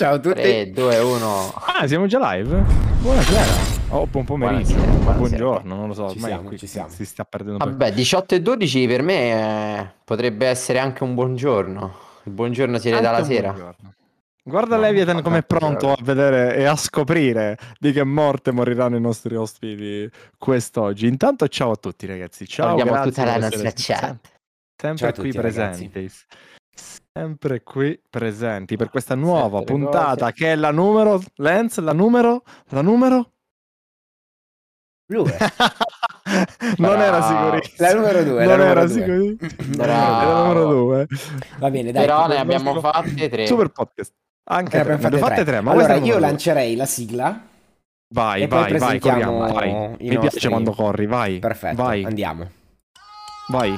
Ciao a tutti. 3, 2, 1. Ah, siamo già live? Buonasera. Oh, buon pomeriggio. Buonasera, buonasera. Buongiorno, non lo so. Ci Ormai siamo, qui ci si- siamo. Si, sta perdendo. Vabbè, 18 e 12 per me eh, potrebbe essere anche un buongiorno. Il buongiorno si vede Anche la un sera. buongiorno. Guarda No, Leviathan com'è tanto pronto però. a vedere e a scoprire di che morte moriranno i nostri ospiti quest'oggi. Intanto ciao a tutti ragazzi, ciao, grazie tutta la nostra chat. sem- sempre Ciao a qui tutti, ragazzi. Sempre qui presenti per questa nuova Sette puntata cose. che è la numero Lenz, la numero la numero Due. non era sicurissimo. La numero due, la Non numero era sicurissimo. La numero due. Va bene, dai. Però ne abbiamo nostro fatte tre. Super podcast. Anche Ne tre. fatte fatte tre. tre, ma allora io lancerei la sigla. Vai, vai, vai, corriamo, vai. Mi piace quando corri, vai. Perfetto, Vai, andiamo. vai.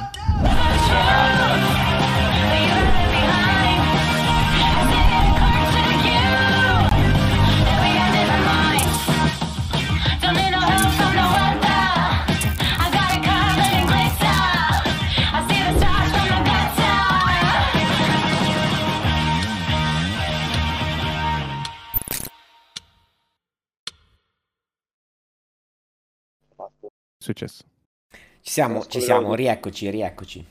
Successo? Ci siamo, ci siamo, rieccoci, rieccoci.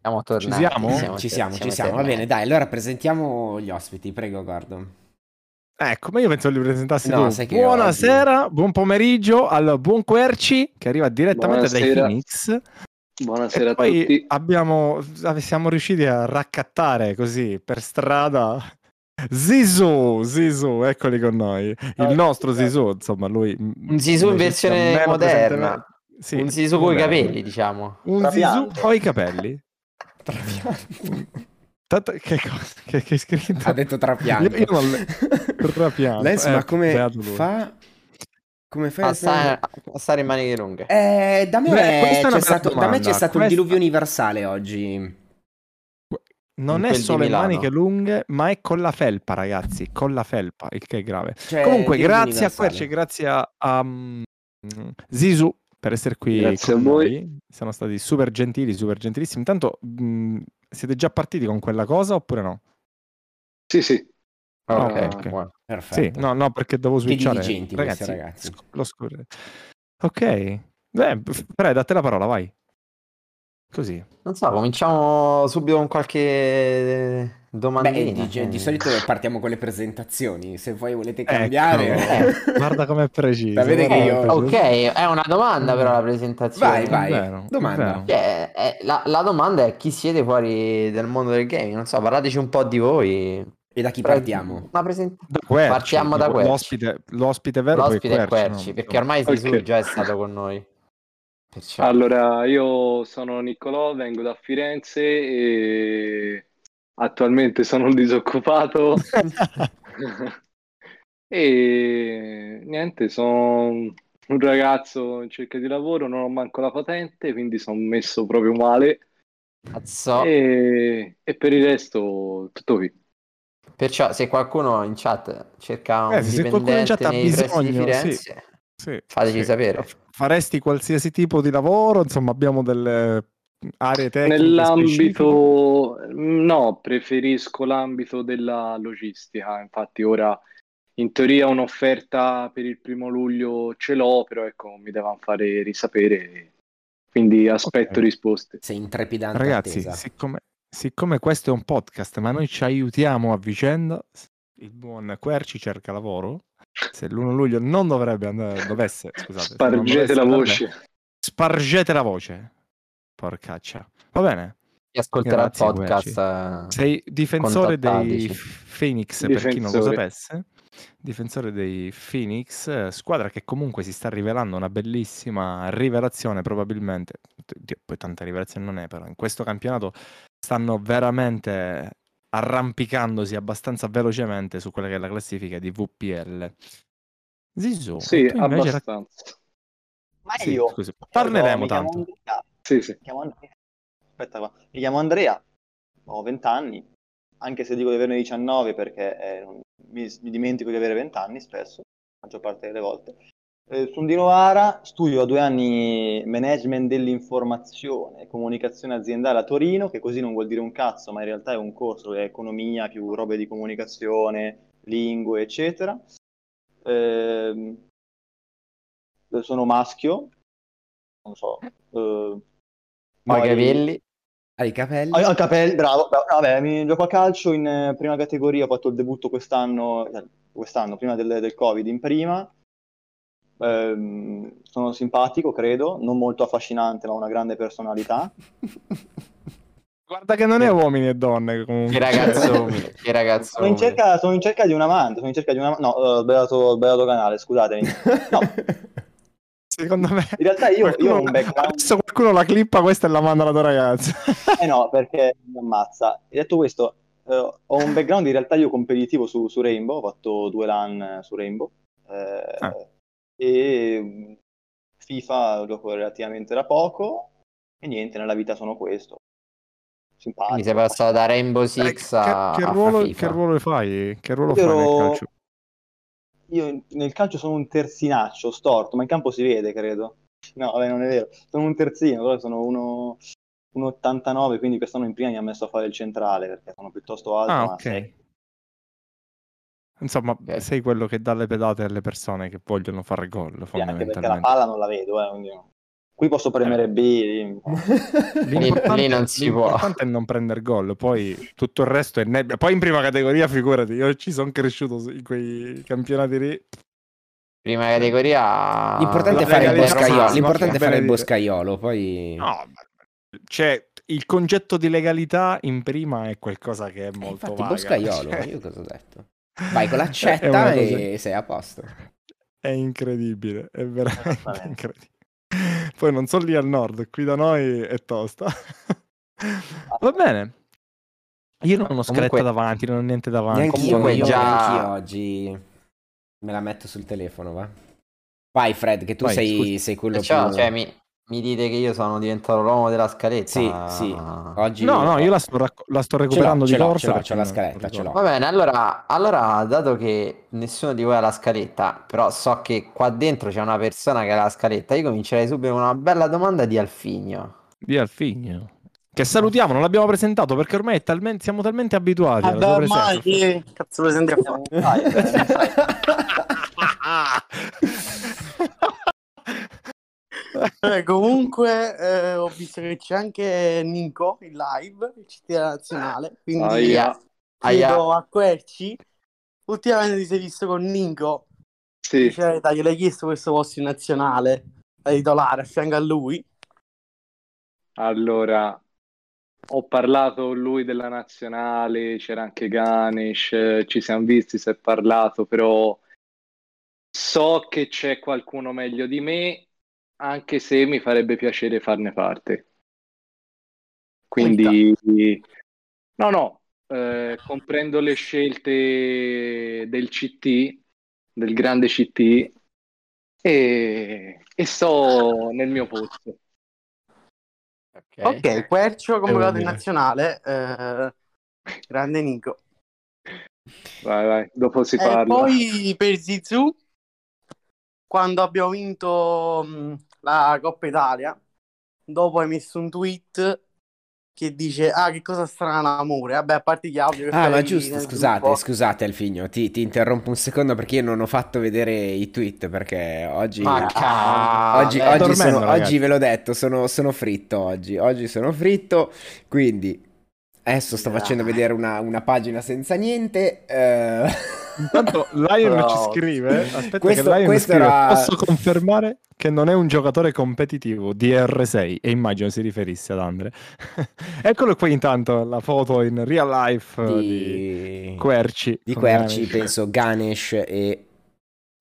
Siamo tornati. Ci siamo? Ci siamo, ci siamo. Va tornati. bene, dai, allora presentiamo gli ospiti, prego, Gordon. Ecco, ma io penso li presentassi No, tu. sai che Buonasera, buon pomeriggio al buon Querci che arriva direttamente dai Buonasera. Phoenix. Buonasera E a poi tutti. abbiamo, siamo riusciti a raccattare così per strada Zizou, Zizou, eccoli con noi. Il Ah, nostro. Zizou, insomma, lui Un Zizou in versione moderna. sì, un Zizou con i capelli, diciamo. Un Trapiante. Zizou con i capelli. Tanto, che cosa? Che, che scritto? ha detto trapianto. Io, io non trapianto. Lens, Eh, ma come fa? Come fai A stare, a stare in maniche lunghe. Eh, da me, Beh, è c'è stato, da me c'è stato un Questa- diluvio universale oggi. Non è solo Milano. maniche lunghe, ma è con la felpa, ragazzi. Con la felpa, il che è grave. Cioè, Comunque, grazie a. Querci, grazie a, a, mm, Zizou per essere qui Grazie con a voi. noi. Sono stati super gentili, super gentilissimi. Intanto, mm, siete già partiti con quella cosa oppure no? Sì, sì. Ok, Ah, ok. buono. Perfetto. Sì, no, no, perché devo switchare. ragazzi, ragazzi. sc- lo scu- Ok. Beh, Fred, date la parola, vai. Così. Non so, cominciamo subito con qualche Beh, domandina. di, di solito partiamo con le presentazioni. Se voi volete Ecco. cambiare, Eh, Guarda com'è preciso. Sapete che io-. Ok, è una domanda però la presentazione. Vai, vai. È vero, è Domanda. Cioè, eh, la, la domanda è chi siete fuori del mondo del gaming? Non so, parlateci un po' di voi. e da chi partiamo? Una present- Da Querci, Partiamo da Querci. L'ospite, l'ospite vero poi L'ospite è Querci, Querci, no? perché ormai Ok. Sisu già è stato con noi. Perciò... Allora, io sono Niccolò, vengo da Firenze e attualmente sono un disoccupato e niente, sono un ragazzo in cerca di lavoro, non ho manco la patente, quindi sono messo proprio male e, e per il resto tutto qui. Perciò se qualcuno in chat cerca un Eh, se qualcuno in dipendente chat ha nei pressi di bisogno, Firenze, Sì, fateci sì. sapere. Faresti qualsiasi tipo di lavoro, insomma, abbiamo delle aree tecniche specifiche. Nell'ambito, no, preferisco l'ambito della logistica. Infatti, ora in teoria un'offerta per il primo luglio ce l'ho, però ecco, mi devono fare risapere. Quindi aspetto Ok. risposte. Sei in trepidante Ragazzi, attesa. siccome, siccome questo è un podcast, ma noi ci aiutiamo a vicenda, il buon Querci cerca lavoro. Se l'1 luglio non dovrebbe andare, dovesse, scusate, Spargete dovesse la andare voce. bene, spargete la voce. Porcaccia. Va bene. Chi ascolterà il Grazie, podcast eh, Sei difensore dei. Phoenix, per chi non lo Difensore. sapesse. Difensore dei Phoenix, eh, squadra che comunque si sta rivelando una bellissima rivelazione, probabilmente. Dio, poi tanta rivelazione non è, però in questo campionato stanno veramente arrampicandosi abbastanza velocemente su quella che è la classifica di VPL. Zizou, Sì, invece rac- abbastanza. Ma sì, io parleremo chiamo tanto. Andrea. Sì, sì. Mi chiamo Andrea. Aspetta qua. Mi chiamo Andrea, ho 20 anni, anche se dico di averne 19 perché eh, mi, mi dimentico di avere 20 anni spesso, la maggior parte delle volte. Eh, sono di Novara, studio a due anni management dell'informazione e comunicazione aziendale a Torino, che così non vuol dire un cazzo, ma in realtà è un corso che è economia più robe di comunicazione, lingue, eccetera. Ehm, sono maschio, non so. eh, Ho i poi- capelli. Hai i capelli? Ah, capelli, bravo. bravo. Vabbè, mi gioco a calcio in eh, prima categoria, ho fatto il debutto quest'anno, eh, quest'anno prima del, del Covid in prima. Ehm, sono simpatico, credo, non molto affascinante, ma ho una grande personalità. Guarda che non è uomini e donne comunque. Che ragazzoni, che ragazzoni. Sono in cerca, sono in cerca di un amante, sono in cerca di un amante. No, ho sbagliato, ho sbagliato canale, scusatemi. No, Secondo me. in realtà io, io qualcuno- ho un background... Adesso qualcuno la clippa questa e la manda alla tua ragazza. Eh no, perché mi ammazza. E detto questo, eh, ho un background in realtà io competitivo su, su Rainbow, ho fatto due LAN eh, su Rainbow. eh, Ah. E mm, FIFA gioco relativamente da poco. E niente, nella vita sono questo. Simpatico. Quindi sei passato da Rainbow Six che, a, che a ruolo, FIFA. che ruolo fai? Che ruolo Io fai nel calcio? Io nel calcio sono un terzinaccio storto, ma in campo si vede, credo. No, vabbè, non è vero. Sono un terzino, però sono uno, un 89, quindi quest'anno in prima mi ha messo a fare il centrale perché sono piuttosto alto. Ah, ma ok. Insomma, Ok. sei quello che dà le pedate alle persone che vogliono fare gol, sì, anche perché la fondamentalmente. palla non la vedo, eh, quindi- Qui posso premere B. lì- L'importante, lì non si può. l'importante è non prendere gol, poi tutto il resto è nebbia. Poi in prima categoria, figurati, io ci sono cresciuto in quei campionati lì. Prima categoria. L'importante è fare il boscaiolo. L'importante è fare il boscaiolo, poi... No, cioè, il concetto di legalità in prima è qualcosa che è Eh, molto infatti, vaga. boscaiolo, cioè, io cosa ho detto? Vai con l'accetta cosa- e sei a posto. È incredibile, è veramente Esattamente. incredibile. Poi non so lì al nord, qui da noi è tosta. Va bene. Io non ho Comunque- davanti, non ho niente davanti. Comunque io, già- oggi me la metto sul telefono, va. Vai Fred, che tu Vai, sei, sei quello Perciò, più... cioè, mi, mi dite che io sono diventato l'uomo della scaletta? Sì, sì. Oggi... No, no, io la sto, racco- la sto recuperando ce di l'ho, corsa. l'ho, c'ho la scaletta, ce ricordo. Va bene, allora, allora, dato che nessuno di voi ha la scaletta, però so che qua dentro c'è una persona che ha la scaletta, io comincerei subito con una bella domanda di Alfigno. Di Alfigno. Che salutiamo, non l'abbiamo presentato perché ormai talmente- siamo talmente abituati alla Vabbè, ormai presenza. che cazzo presenti Dai, eh, comunque eh, ho visto che c'è anche Nico in live, CT della nazionale, quindi Aia. chiedo a Querci, ultimamente ti sei visto con Nico, Sì, cioè, dai, gliel'hai chiesto questo posto in nazionale da titolare a fianco a lui? allora ho parlato con lui della nazionale, c'era anche Ganesh, ci siamo visti, si è parlato, però so che c'è qualcuno meglio di me, anche se mi farebbe piacere farne parte. Quindi, no, no, eh, comprendo le scelte del CT, del grande CT, e, e sto nel mio posto. Ok, Quercio convocato in nazionale, eh, grande Nico. Vai, vai, dopo si E parla. poi per Zizou, quando abbiamo vinto mh, la Coppa Italia, dopo hai messo un tweet che dice ah che cosa strana amore, vabbè a parte gli audio che Ah, ma giusto, scusate, gruppo. scusate Alfigno, ti, ti interrompo un secondo perché io non ho fatto vedere i tweet perché oggi... Ma cavolo, Oggi, eh, oggi dormendo, sono- oggi ve l'ho detto, sono, sono fritto oggi. Oggi sono fritto, quindi adesso sto facendo vedere una, una pagina senza niente. eh. Intanto Lion Però- ci scrive, aspetta Questo- che Lion questo scrive, era- posso confermare che non è un giocatore competitivo di R6 e immagino si riferisse ad Andre. Eccolo qui intanto la foto in real life di, di, Querci. di Querci, Ganesh. penso Ganesh e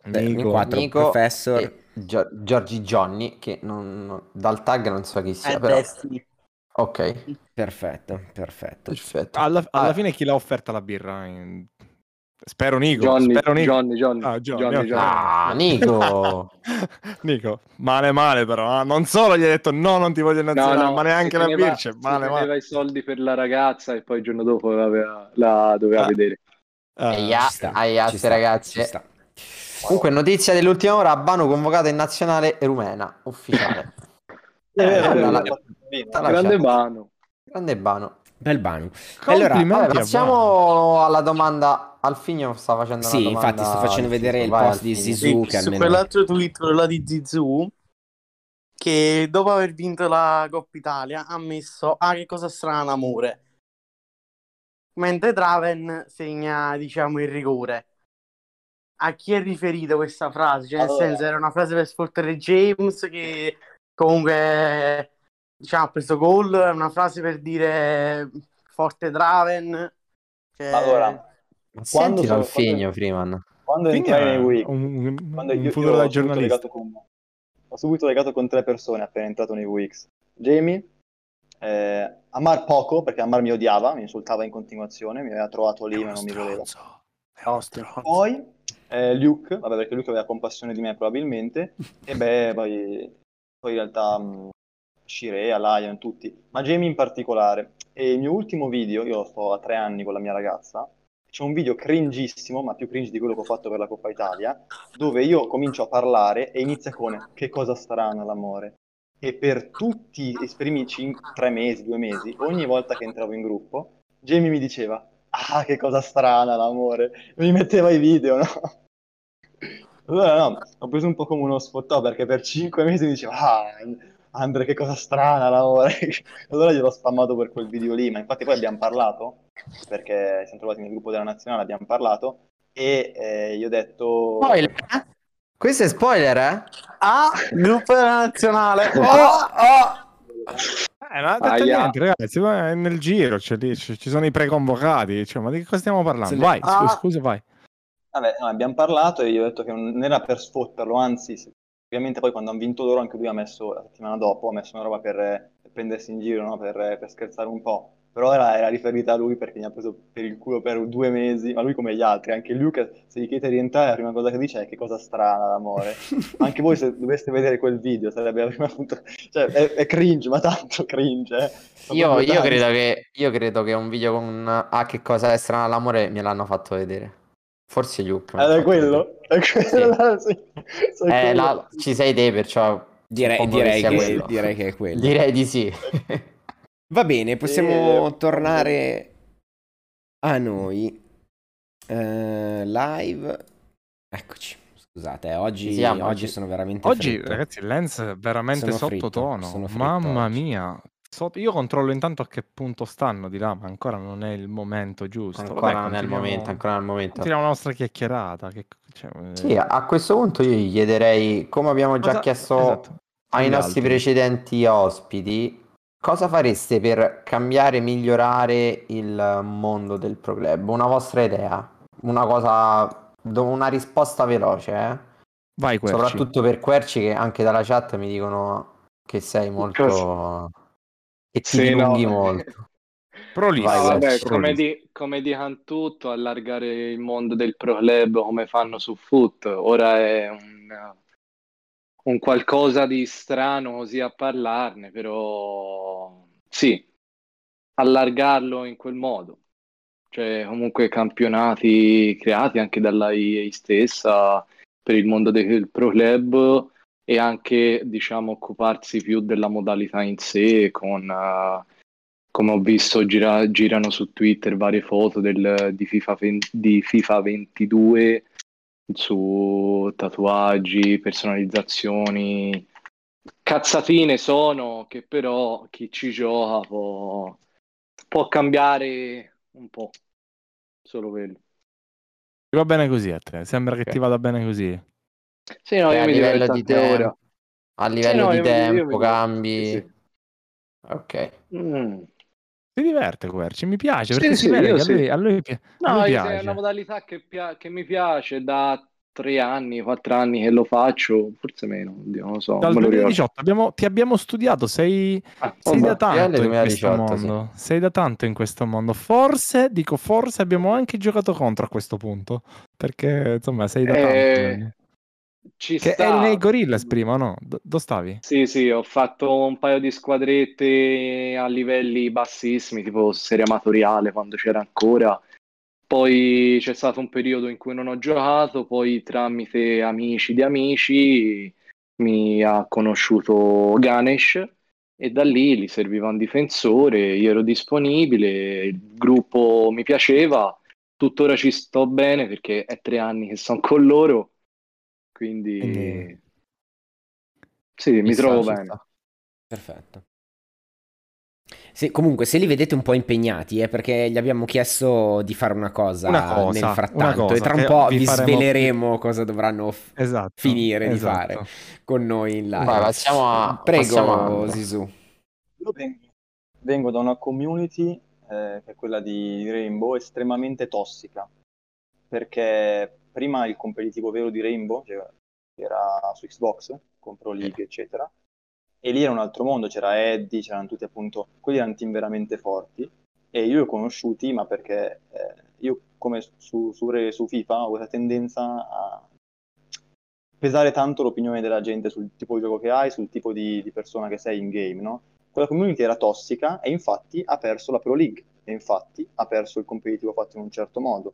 Nico. quattro Nico Professor. e Gio- Giorgi Johnny, che non- non- dal tag non so chi sia, Eh, però... Destiny. Ok, Perfetto, perfetto. perfetto. Alla, alla Ah, fine chi l'ha offerta la birra? In- Spero Nico. Johnny, spero Nico. Johnny, Johnny, Ah, Johnny, Johnny. Ah, Nico! Nico, male male però, ah, non solo gli hai detto no, non ti voglio in No, nazionale, no, ma neanche la birra, male male. i soldi per la ragazza e poi il giorno dopo l'aveva- la doveva Ah. vedere. Ah, Aia, Ci sta, aia, sta, sta. Comunque, notizia dell'ultima ora, Banu convocato in nazionale rumena, ufficiale. Eh, la- bene. la- Grande certo. Bano. Grande Banu. Bel Banu. Allora, Vabbè, passiamo alla domanda Alfigno sta facendo una Sì, domanda infatti sto facendo vedere il Vai, post di. Zizou Sì, che su almeno... quell'altro tweet, quello di Zizou, che dopo aver vinto la Coppa Italia ha messo Ah che cosa strana amore. Mentre Draven segna, diciamo, il rigore. A chi è riferita questa frase? Cioè, nel Allora. senso, era una frase per sfottere James che comunque, diciamo, ha preso gol, è una frase per dire forte Draven. Cioè, Allora, Quando Senti sono- Alfigno, Freeman. quando entrai nei Wix, un, un- quando un io, futuro da ho subito giornalista. legato con ho subito legato con tre persone appena entrato nei Wix. Jamie, eh, Amar poco, perché Amar mi odiava, mi insultava in continuazione, mi aveva trovato lì ma non mi voleva. Poi eh, Luke, vabbè perché Luke aveva compassione di me probabilmente, e beh, poi, poi in realtà mh, Shirea, Lion, tutti, ma Jamie in particolare. E il mio ultimo video, io sto a tre anni con la mia ragazza, c'è un video cringissimo, ma più cringe di quello che ho fatto per la Coppa Italia, dove io comincio a parlare e inizia con che cosa strana l'amore. E per tutti i primi cin- tre mesi, due mesi, ogni volta che entravo in gruppo, Jamie mi diceva ah che cosa strana l'amore, mi metteva i video, no? Allora no, ho preso un po' come uno sfottò perché per cinque mesi mi diceva ah Andre che cosa strana l'amore, allora gliel'ho spammato per quel video lì, ma infatti poi abbiamo parlato, perché siamo trovati nel gruppo della nazionale, abbiamo parlato e eh, gli ho detto... Spoiler, eh? Questo è spoiler, eh? Ah, gruppo della nazionale. Oh, oh. Eh, non ha detto Aia. niente, ragazzi. ma È nel giro, cioè, lì, ci ci sono i preconvocati. Cioè, ma di che cosa stiamo parlando? Vai, Ah. scusa, vai. Vabbè, no, abbiamo parlato e gli ho detto che non era per sfotterlo, anzi, ovviamente poi quando hanno vinto loro anche lui ha messo, la settimana dopo, ha messo una roba per, per prendersi in giro, no? per, per scherzare un po'. Però era, era riferita a lui perché mi ha preso per il culo per due mesi, ma lui come gli altri, anche Luke, se gli chiede di rientrare, la prima cosa che dice è che cosa strana l'amore. anche voi se doveste vedere quel video, sarebbe la prima punto... Cioè, è, è cringe, ma tanto cringe, eh. Io, io credo che, io credo che un video con Ah che cosa è strana l'amore me l'hanno fatto vedere. Forse Luke. Eh, è quello? È quello, sì. Sei Eh, quello. là ci sei te, perciò Direi, direi che, direi che è quello. Direi di sì. Va bene, possiamo Eh, tornare a noi. Eh, live. Eccoci. Scusate, eh, oggi, siamo, oggi oggi. sono veramente Oggi, fritto. ragazzi, Lens è veramente Sono sottotono. Mamma oggi. mia. Sotto- Io controllo intanto a che punto stanno di là, ma ancora non è il momento giusto. ancora Vabbè, non è il momento, ancora non è il momento. Continuiamo la nostra chiacchierata. Che, cioè, eh, Sì, a questo punto io gli chiederei, come abbiamo già cosa- chiesto esatto, ai nostri altri. precedenti ospiti, cosa fareste per cambiare migliorare il mondo del pro club? Una vostra idea? Una cosa, do- una risposta veloce, eh? Vai, Querci. Soprattutto per Querci che anche dalla chat mi dicono che sei molto... Cosa? Che ti Sì, dilunghi no. molto. No, Querci, vabbè, come, di, come dicono tutto, allargare il mondo del pro club come fanno su Foot, ora è un, un qualcosa di strano così a parlarne, però sì, allargarlo in quel modo. Cioè, comunque campionati creati anche dalla EA stessa per il mondo del pro club e anche, diciamo, occuparsi più della modalità in sé con... eh, come ho visto gira- girano su Twitter varie foto del- di, FIFA 20 di FIFA 22 su tatuaggi, personalizzazioni, cazzatine sono che però chi ci gioca può, può cambiare un po', solo quello. Ti va bene così a te? Sembra che Ok. ti vada bene così. Sì, no, io a mi livello di tempo, a livello no, di mi- mi tempo, diverto, cambi... sì, Ok. Mm. Si diverte Querci, mi piace Sì, perché sì, si vede che a sì. lui, a lui a No, lui è piace. una modalità che, pia- che mi piace da tre anni, quattro anni che lo faccio, forse meno, oddio, non lo so, Dal non me lo ricordo. 2018 abbiamo- ti abbiamo studiato, sei, Ah, sei vabbè. da tanto in 2018, questo sì. mondo. Sei da tanto in questo mondo. Forse, dico forse, abbiamo anche giocato contro a questo punto. Perché, insomma, sei da Eh, tanto. Ci Che sta. è nei Gorillaz prima, o no? Do- dove stavi? Sì, sì, ho fatto un paio di squadrette a livelli bassissimi, tipo serie amatoriale quando c'era ancora. Poi c'è stato un periodo in cui non ho giocato, poi tramite amici di amici mi ha conosciuto Ganesh e da lì gli serviva un difensore, io ero disponibile, il gruppo mi piaceva tuttora ci sto bene perché è tre anni che sono con loro, quindi Quindi- sì, mi sta, trovo bene. sta. Perfetto. Sì, comunque, se li vedete un po' impegnati è perché gli abbiamo chiesto di fare una cosa, Una cosa, nel frattanto una cosa e tra un po' vi vi faremo- sveleremo cosa dovranno f- Esatto. finire di esatto. fare con noi in live. Vai, passiamo a- Prego, passiamo a Andre. Zizou. Io vengo, vengo da una community, eh, che è quella di Rainbow, estremamente tossica, perché prima il competitivo vero di Rainbow, cioè, era su Xbox, con Pro League, eccetera, e lì era un altro mondo, c'era Eddie, c'erano tutti appunto, quelli erano team veramente forti, e io li ho conosciuti, ma perché eh, io come su, su, su FIFA ho questa tendenza a pesare tanto l'opinione della gente sul tipo di gioco che hai, sul tipo di, di persona che sei in game, no? Quella community era tossica e infatti ha perso la Pro League e infatti ha perso il competitivo fatto in un certo modo.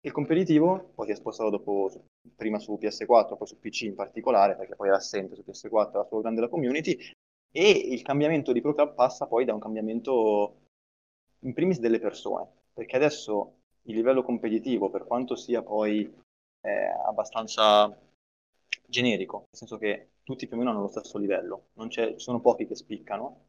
Il competitivo poi si è spostato dopo, prima su PS4, poi su PC in particolare, perché poi era assente su PS4, era solo grande la community, e il cambiamento di Pro Club passa poi da un cambiamento in primis delle persone, perché adesso il livello competitivo, per quanto sia poi eh, abbastanza generico, nel senso che tutti più o meno hanno lo stesso livello, non ci sono pochi che spiccano,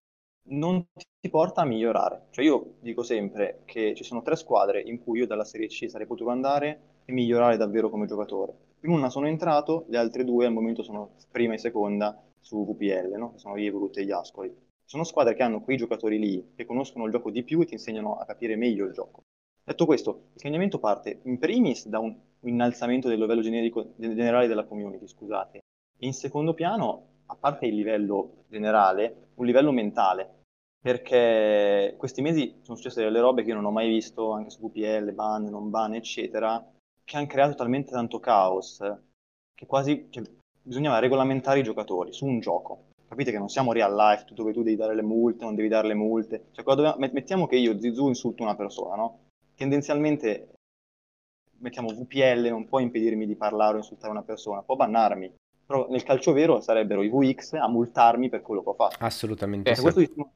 non ti porta a migliorare. Cioè io dico sempre che ci sono tre squadre in cui io dalla Serie C sarei potuto andare e migliorare davvero come giocatore. In una sono entrato, le altre due al momento sono prima e seconda su VPL, no? Sono Ievrut e gli Ascoli. Sono squadre che hanno quei giocatori lì, che conoscono il gioco di più e ti insegnano a capire meglio il gioco. Detto questo, il cambiamento parte in primis da un innalzamento del livello generico, generale della community, scusate, e in secondo piano, a parte il livello generale, un livello mentale, perché questi mesi sono successe delle robe che io non ho mai visto, anche su VPL, ban, non ban, eccetera, che hanno creato talmente tanto caos che quasi cioè, bisognava regolamentare i giocatori su un gioco. Capite che non siamo real life dove tu devi dare le multe, non devi dare le multe. Cioè, dove- met- mettiamo che io, Zizou, insulto una persona, no? Tendenzialmente mettiamo VPL, non può impedirmi di parlare o insultare una persona, può bannarmi. Però nel calcio vero sarebbero i VX a multarmi per quello che ho fatto. Assolutamente Eh, sì. Questo,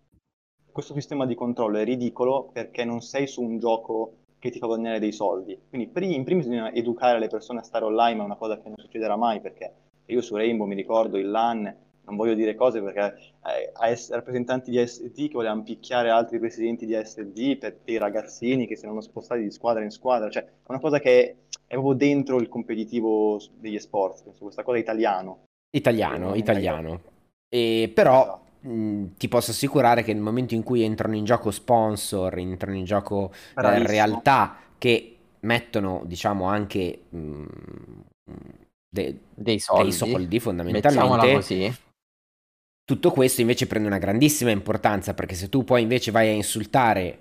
questo sistema di controllo è ridicolo perché non sei su un gioco che ti fa guadagnare dei soldi. Quindi in primis bisogna educare le persone a stare online, ma è una cosa che non succederà mai perché io su Rainbow mi ricordo il LAN, non voglio dire cose perché eh, rappresentanti di SD che volevano picchiare altri presidenti di SD per, per i ragazzini che si erano spostati di squadra in squadra, cioè è una cosa che è proprio dentro il competitivo degli sport, penso, questa cosa italiano. Italiano, Non- italiano. E però mh, ti posso assicurare che nel momento in cui entrano in gioco sponsor, entrano in gioco eh, realtà che mettono, diciamo, anche mh, de- Dei soldi. dei soldi fondamentalmente. così. Tutto questo invece prende una grandissima importanza perché se tu poi invece vai a insultare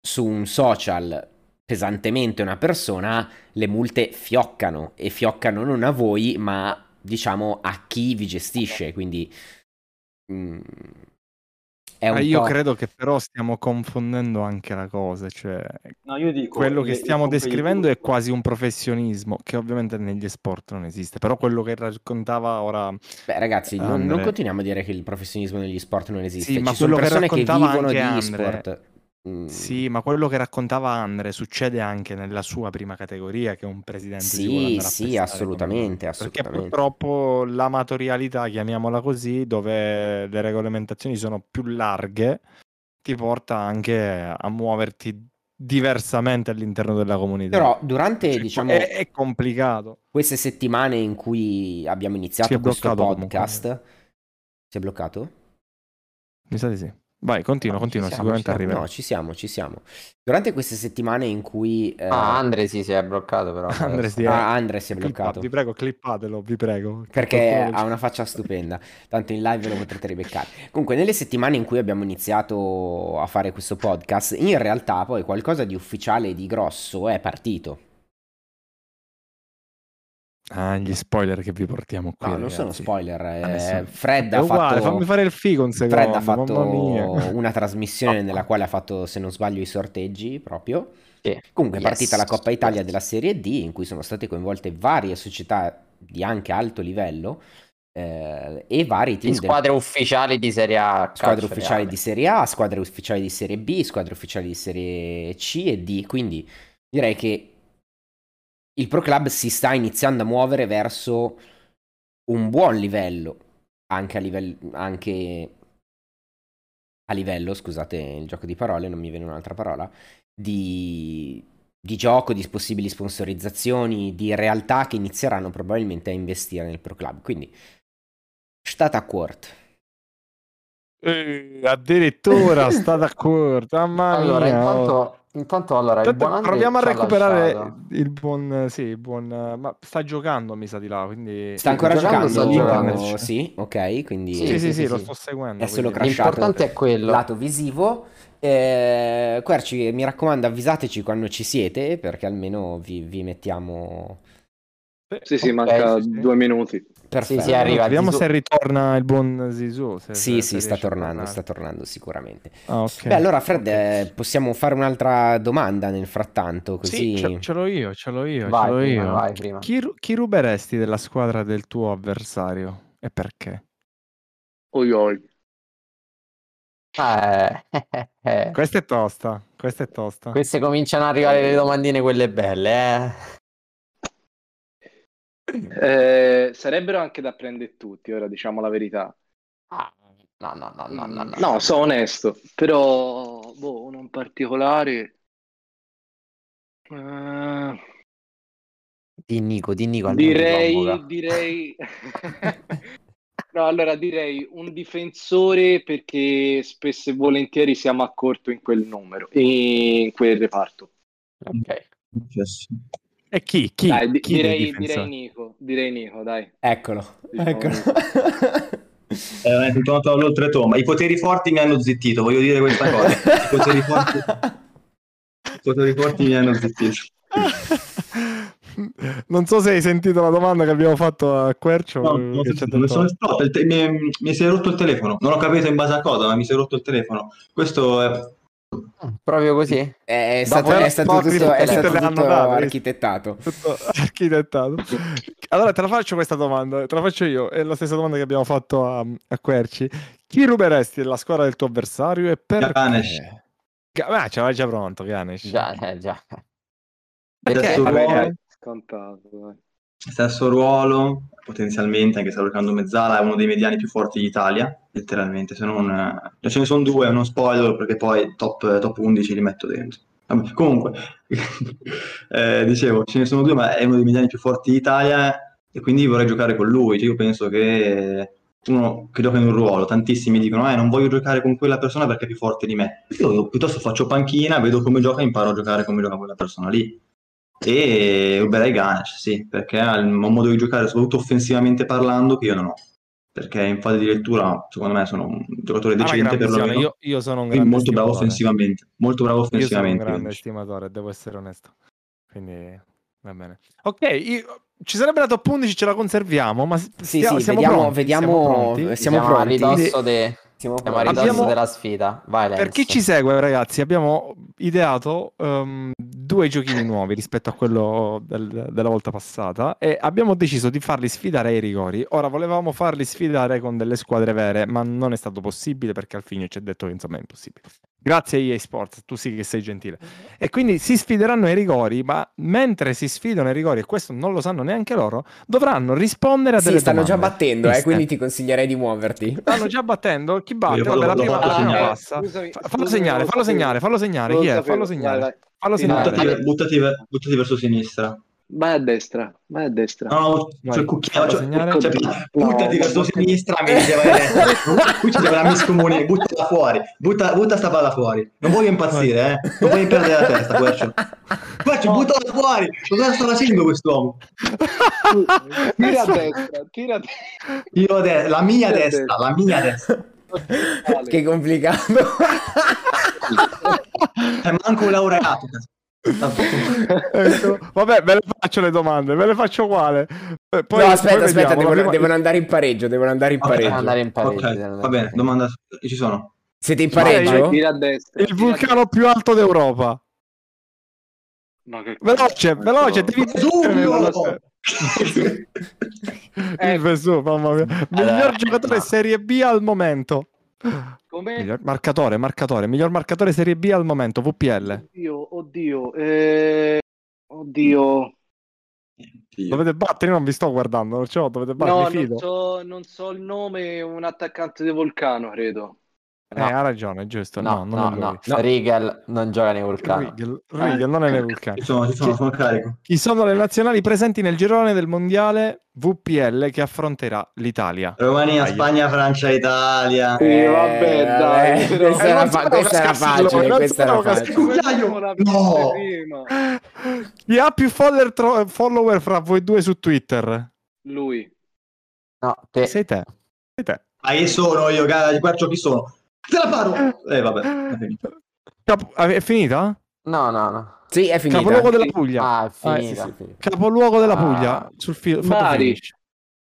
su un social pesantemente una persona, le multe fioccano e fioccano non a voi, ma diciamo a chi vi gestisce. Quindi mm, è un Ah, io po'- credo che però stiamo confondendo anche la cosa, cioè No, io dico, quello il- che stiamo descrivendo è quasi un professionismo, che ovviamente negli sport non esiste, però quello che raccontava ora Beh, ragazzi, non, non Andre. continuiamo a dire che il professionismo negli sport non esiste. Sì, ma Ci sono quello che persone che, raccontava vivono di anche Andre- e-sport. Mm, Sì, ma quello che raccontava Andre succede anche nella sua prima categoria, che è un presidente si Sì, vuole andare a sì, assolutamente, con- Perché assolutamente. purtroppo l'amatorialità, chiamiamola così, dove le regolamentazioni sono più larghe, ti porta anche a muoverti diversamente all'interno della comunità. Però durante, Cioè, diciamo, è, è complicato. queste settimane in cui abbiamo Si iniziato questo bloccato comunque. podcast, si è bloccato? Mi sa di sì. Vai, continua, No, continua, siamo, sicuramente arriverà. No, ci siamo, ci siamo. Durante queste settimane in cui... eh, Ah, Andre sì, si è bloccato però. Andre adesso. si è- ah, Andre si è Clippa- bloccato. vi prego, clippatelo, vi prego. Perché ha una faccia stupenda, tanto in live lo potrete ribeccare. Comunque, nelle settimane in cui abbiamo iniziato a fare questo podcast, in realtà poi qualcosa di ufficiale e di grosso è partito. Ah, gli spoiler che vi portiamo qui. No, non sono spoiler. eh, Adesso- Fred È ha uguale, fatto... fammi fare il figo un secondo. Fred ha fatto una trasmissione nella quale ha fatto, se non sbaglio, i sorteggi proprio. Sì. Comunque è Yes. partita la Coppa Italia della Serie D, in cui sono state coinvolte varie società di anche alto livello eh, e vari team Di del- squadre ufficiali di Serie A. squadre ufficiali reale. di Serie A, squadre ufficiali di Serie B, squadre ufficiali di Serie C e D. Quindi direi che il Pro Club si sta iniziando a muovere verso un buon livello, anche a livello, anche a livello, scusate il gioco di parole, non mi viene un'altra parola, di, di gioco, di possibili sponsorizzazioni, di realtà che inizieranno probabilmente a investire nel Pro Club. Quindi, state a court. Eh, addirittura sta d'accordo. Mamma Allora, mia. intanto, intanto allora, il Tanto buon Andre proviamo a recuperare lasciato. il buon, sì, il buon, ma sta giocando mi sa di là, quindi Sta ancora giocando, giocando? sta giocando. Sì, ok, quindi Sì, Sì, sì, sì, sì, lo sto seguendo. è solo crashato. L'importante è quello. lato visivo. Eh, Querci, mi raccomando, avvisateci quando ci siete, perché almeno vi, vi mettiamo. Sì, sì, Ok, manca sì, sì. due minuti. Perfetto. sì, arriva. Vediamo Zizou. se ritorna il buon Zizou. se- Sì, se- sì, se sta tornando, sta tornando sicuramente. Ah, ok. Beh, allora, Fred, eh, possiamo fare un'altra domanda nel frattanto, così. Sì, ce, ce l'ho io, ce l'ho io, Vai ce l'ho prima, io. vai prima. Chi, chi ruberesti della squadra del tuo avversario e perché? Oi, oi. Eh, eh, eh. Questa è tosta, questa è tosta. Queste cominciano ad arrivare le domandine quelle belle, eh. Sarebbero anche da prendere tutti, ora diciamo la verità. Ah, No, no, no, no, no, no. No, sono onesto, però boh, uno in particolare. eh, Di Nico, di Nico, direi, direi. No, allora direi un difensore perché spesso e volentieri siamo a corto in quel numero, in quel reparto. Ok. E chi? Chi? Dai, di- Chi direi, direi Nico, direi Nico, dai. Eccolo, Diciamo eccolo. Eh, è tornato all'oltretomba. I poteri forti mi hanno zittito, voglio dire questa cosa. I poteri forti, i poteri forti mi hanno zittito. Non so se hai sentito la domanda che abbiamo fatto a Quercio. No, eh, sono te- mi, mi si è rotto il telefono. Non ho capito in base a cosa, ma mi si è rotto il telefono. Questo è Proprio così? È stato, Dopo- è stato tutto, è stato tutto architettato. tutto architettato. Allora te la faccio questa domanda, te la faccio io, è la stessa domanda che abbiamo fatto a, a Querci. Chi ruberesti della squadra del tuo avversario e perché? Ganesh. Ga- Ah, ce l'hai già pronto, Ganesh. Già, eh, già. Perché? Vabbè, ruolo, dai, scontato. Stesso ruolo, potenzialmente, anche se mezzala, è uno dei mediani più forti d'Italia, letteralmente. Se non, eh, ce ne sono due, non spoiler, perché poi top, top 11 li metto dentro. Vabbè, comunque, eh, dicevo, ce ne sono due, ma è uno dei mediani più forti d'Italia e quindi vorrei giocare con lui. Cioè, io penso che uno che gioca in un ruolo, tantissimi dicono, eh, non voglio giocare con quella persona perché è più forte di me. Io piuttosto faccio panchina, vedo come gioca e imparo a giocare come gioca quella persona lì. E ruberei Ganesh, sì, perché ha un modo di giocare, soprattutto offensivamente parlando, che io non ho. Perché in fase di lettura, secondo me, sono un giocatore una decente per lo io, io sono un grande molto bravo offensivamente. Molto bravo Io sono un offensivamente. grande Ganesh. estimatore, devo essere onesto. Quindi va bene. Ok, io- ci sarebbe la top 11, ce la conserviamo, ma Sì, sì, siamo vediamo, pronti, vediamo, siamo pronti? siamo Siamo a pronti. ridosso, de- Siamo ridosso Abbiamo- della sfida. Vai, Per chi ci segue, ragazzi, abbiamo ideato ehm, due giochini nuovi rispetto a quello del- della volta passata e abbiamo deciso di farli sfidare ai rigori. Ora volevamo farli sfidare con delle squadre vere, ma non è stato possibile perché al fine ci ha detto che insomma è impossibile. Grazie a EA Sports, tu sì che sei gentile. E quindi si sfideranno ai rigori, ma mentre si sfidano ai rigori, e questo non lo sanno neanche loro, dovranno rispondere a Sì, delle stanno già domande. battendo, eh, quindi ti consiglierei di muoverti. Stanno già battendo. Chi batte? Io Vabbè, la prima vado- passa. Scusami, Fa- Fallo scusami, segnare, non lo fallo segnare, fallo segnare. Chi è? Fallo segnare. Fallo Sì, segnare. Buttati, buttati, buttati verso sinistra. Vai a destra, vai a destra. No, no, Vai, c'è il cucchiaio. Cioè, segnare. cioè, No, buttati no, verso no. sinistra, mi diceva a destra. Qui ci deve la miscomunica, buttala fuori. Butta, butta sta palla fuori. Non voglio impazzire, eh. Non voglio perdere la testa, Quercio. Quercio, buttala fuori. Cosa sta facendo quest'uomo? Tira a destra, tira a destra. Io a destra, la mia Io a destra, destra. la mia destra. che complicato. È manco un laureato. Vabbè, ve le faccio le domande, ve le faccio quale. Eh, Poi, no, aspetta, poi aspetta, devono, prima- devono andare in pareggio, devono andare in pareggio. Andare in pareggio. Ok, devono andare va in bene, domanda. Ci sono. Siete in Vai, pareggio? Tira a destra. Il vulcano più alto d'Europa. No, che Veloce, veloce, no. devi Vesuvio! Il Vesuvio, mamma mia. Miglior Allora, giocatore no. Serie B al momento. Come? Miglior marcatore, marcatore, miglior marcatore Serie B al momento, VPL. Oddio, oddio, eh... oddio. Dio. Dovete battere, io non vi sto guardando, perciò dovete battere, No, non so, non so il nome, un attaccante di Vulcano, credo. Eh, ha ragione, giusto. No, No, non no, è lui. no, Riegel non gioca nei vulcani. Riegel, Riegel non è nei vulcani. Ci sono, ci sono, sono carico. Chi sono le nazionali presenti nel girone del mondiale VPL che affronterà l'Italia? Romania. Spagna, Francia, Italia. Sì, vabbè, dai, però- questa Eh, era, non fa- questa era facile, questa era facile. No! Chi ha più follower, tro- follower fra voi due su Twitter? Lui. No, te. Sei te. Sei te. Ma chi sono io, cara? Guarda chi sono. Te la paro! Eh, vabbè, è finito. Capo- ah, è finita? No, no, no. Sì, è finita. Capoluogo della Puglia. Ah, è Ah, sì, finita. sì, sì. Capoluogo della Ah. Puglia sul filo Bari.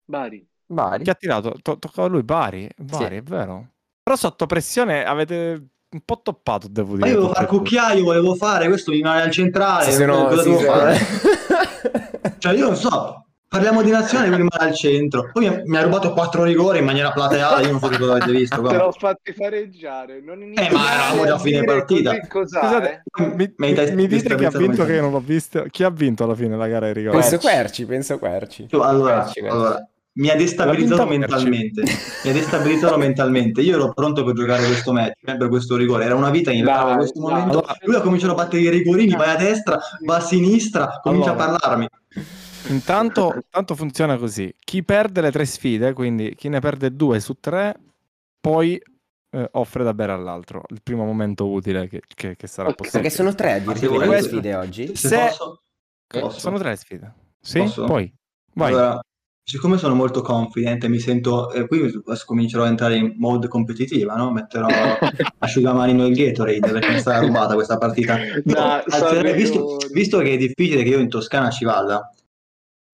Bari. Bari. Chi ha tirato? To- toccava a lui Bari. Bari, Sì. è vero. Però sotto pressione avete un po' toppato, devo Ma dire. io volevo fare cucchiaio, volevo fare questo mi rimane al centrale. Si sono- cosa devo fare? Cioè, io non so. Parliamo di nazione, mi rimane al centro. Poi mi ha, mi ha rubato quattro rigori in maniera plateale. Io non so se cosa avete visto. Te l'ho fatti fareggiare. Non Eh, ma eravamo già a fine partita. Scusate, eh? mi, mi- Mi dite chi ha vinto che io non l'ho visto? Chi ha vinto alla fine la gara di rigore? penso Querci, penso Querci. Allora, Querci, querci. allora, mi ha destabilizzato mentalmente. Mi ha destabilizzato mentalmente. Io ero pronto per giocare questo match, per questo rigore. Era una vita in Dai, in questo momento. Lui ha cominciato a battere i rigorini, vai a destra, va a sinistra, comincia Allora. a parlarmi. Intanto, intanto funziona così: chi perde le tre sfide, quindi chi ne perde due su tre, poi eh, offre da bere all'altro. Il primo momento utile che, che- che sarà Ok. possibile. Perché sono tre se addirittura le sfide oggi. Se, Se- posso, posso? Sono tre sfide. Sì, Posso? poi vai. Allora, siccome sono molto confident e mi sento, eh, qui comincerò a entrare in mode competitiva, no? Metterò asciugamani nel Gatorade perché mi sarà rubata questa partita. Dai, alzerei- visto, visto che è difficile che io in Toscana ci vada,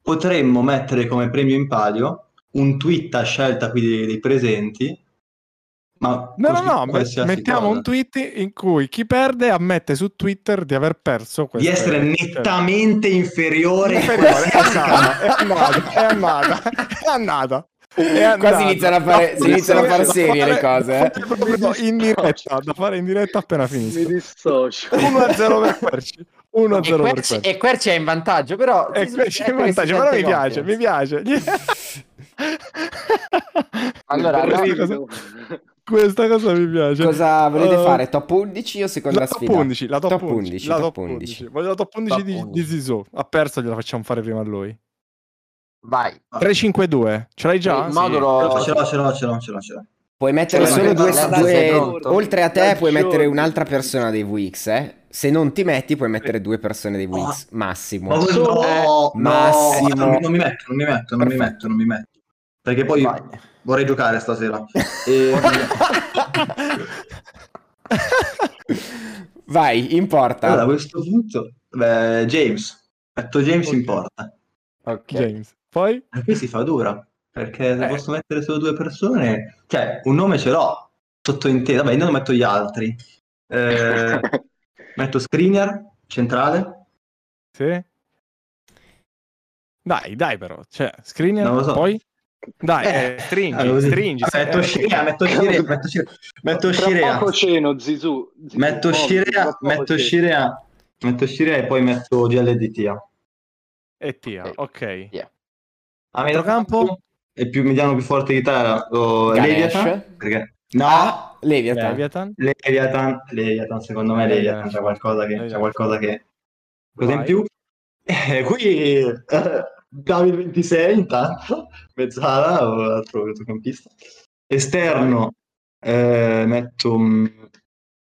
potremmo mettere come premio in palio un tweet a scelta qui dei, dei presenti. Ma No, no, no, mettiamo cosa. un tweet in cui chi perde ammette su Twitter di aver perso di queste- essere nettamente inferiore. Inferiore, è andata, è andata, è andata, è andata. È andata. Qua si iniziano a fare- si iniziano a far serie le cose, eh. In diretta, da fare in diretta appena Mi finisco. dissocio. 1-0 per Querci. 1-0 E per Querci, Querci. e Querci è in vantaggio, però... E Querci è in vantaggio, però mi piace, mi piace. Allora, cosa, questa cosa mi piace. Cosa volete Eh, fare? Top 11 o seconda La top sfida? 11, la top, 11, la top 11. 11. Voglio la top 11 Top di, 11. di Zizou. Ha perso, gliela facciamo fare prima a lui. Vai. 3-5-2, ce l'hai già? Il Sì. modulo... Ce l'ho, ce l'ho, ce l'ho, ce l'ho, ce l'ho. Puoi mettere Cioè, solo due, due- oltre a te puoi Ragione. mettere un'altra persona dei VX, eh? Se non ti metti puoi mettere due persone dei VX, Ma massimo. Solo- no, Massimo. no, non, mi- non mi metto, non mi metto, non mi metto, non mi metto. Perché poi Vai. vorrei giocare stasera. E... Vai, in porta. allora, a questo punto, beh, James. Metto James in Ok. porta. Ok. James. Poi? E qui si fa dura. Perché se Eh. posso mettere solo due persone... Cioè, un nome ce l'ho. Sottointeso. Vabbè, io non metto gli altri. Eh, metto Screener, centrale. Sì. Dai, dai però. Cioè, screener, Non lo so. poi? Dai, Eh, eh, stringi, allora, stringi. Ah, metto eh, Scirea, metto Scirea, metto Scirea, metto Tra Scirea. poco ceno, Zizou. Zizou, Metto poco metto ceno. Scirea, metto Scirea e poi metto GLDT. E tia, ok. A mediocampo è più mediano più forte di te. Leviathan, perché no, Ah, Leviathan. Leviathan. Leviathan, Leviathan, secondo me Leviathan c'è qualcosa che, c'è qualcosa che cosa in più. Eh, qui eh, David 26 intanto, mezzala o altro centrocampista. Esterno eh, metto mm,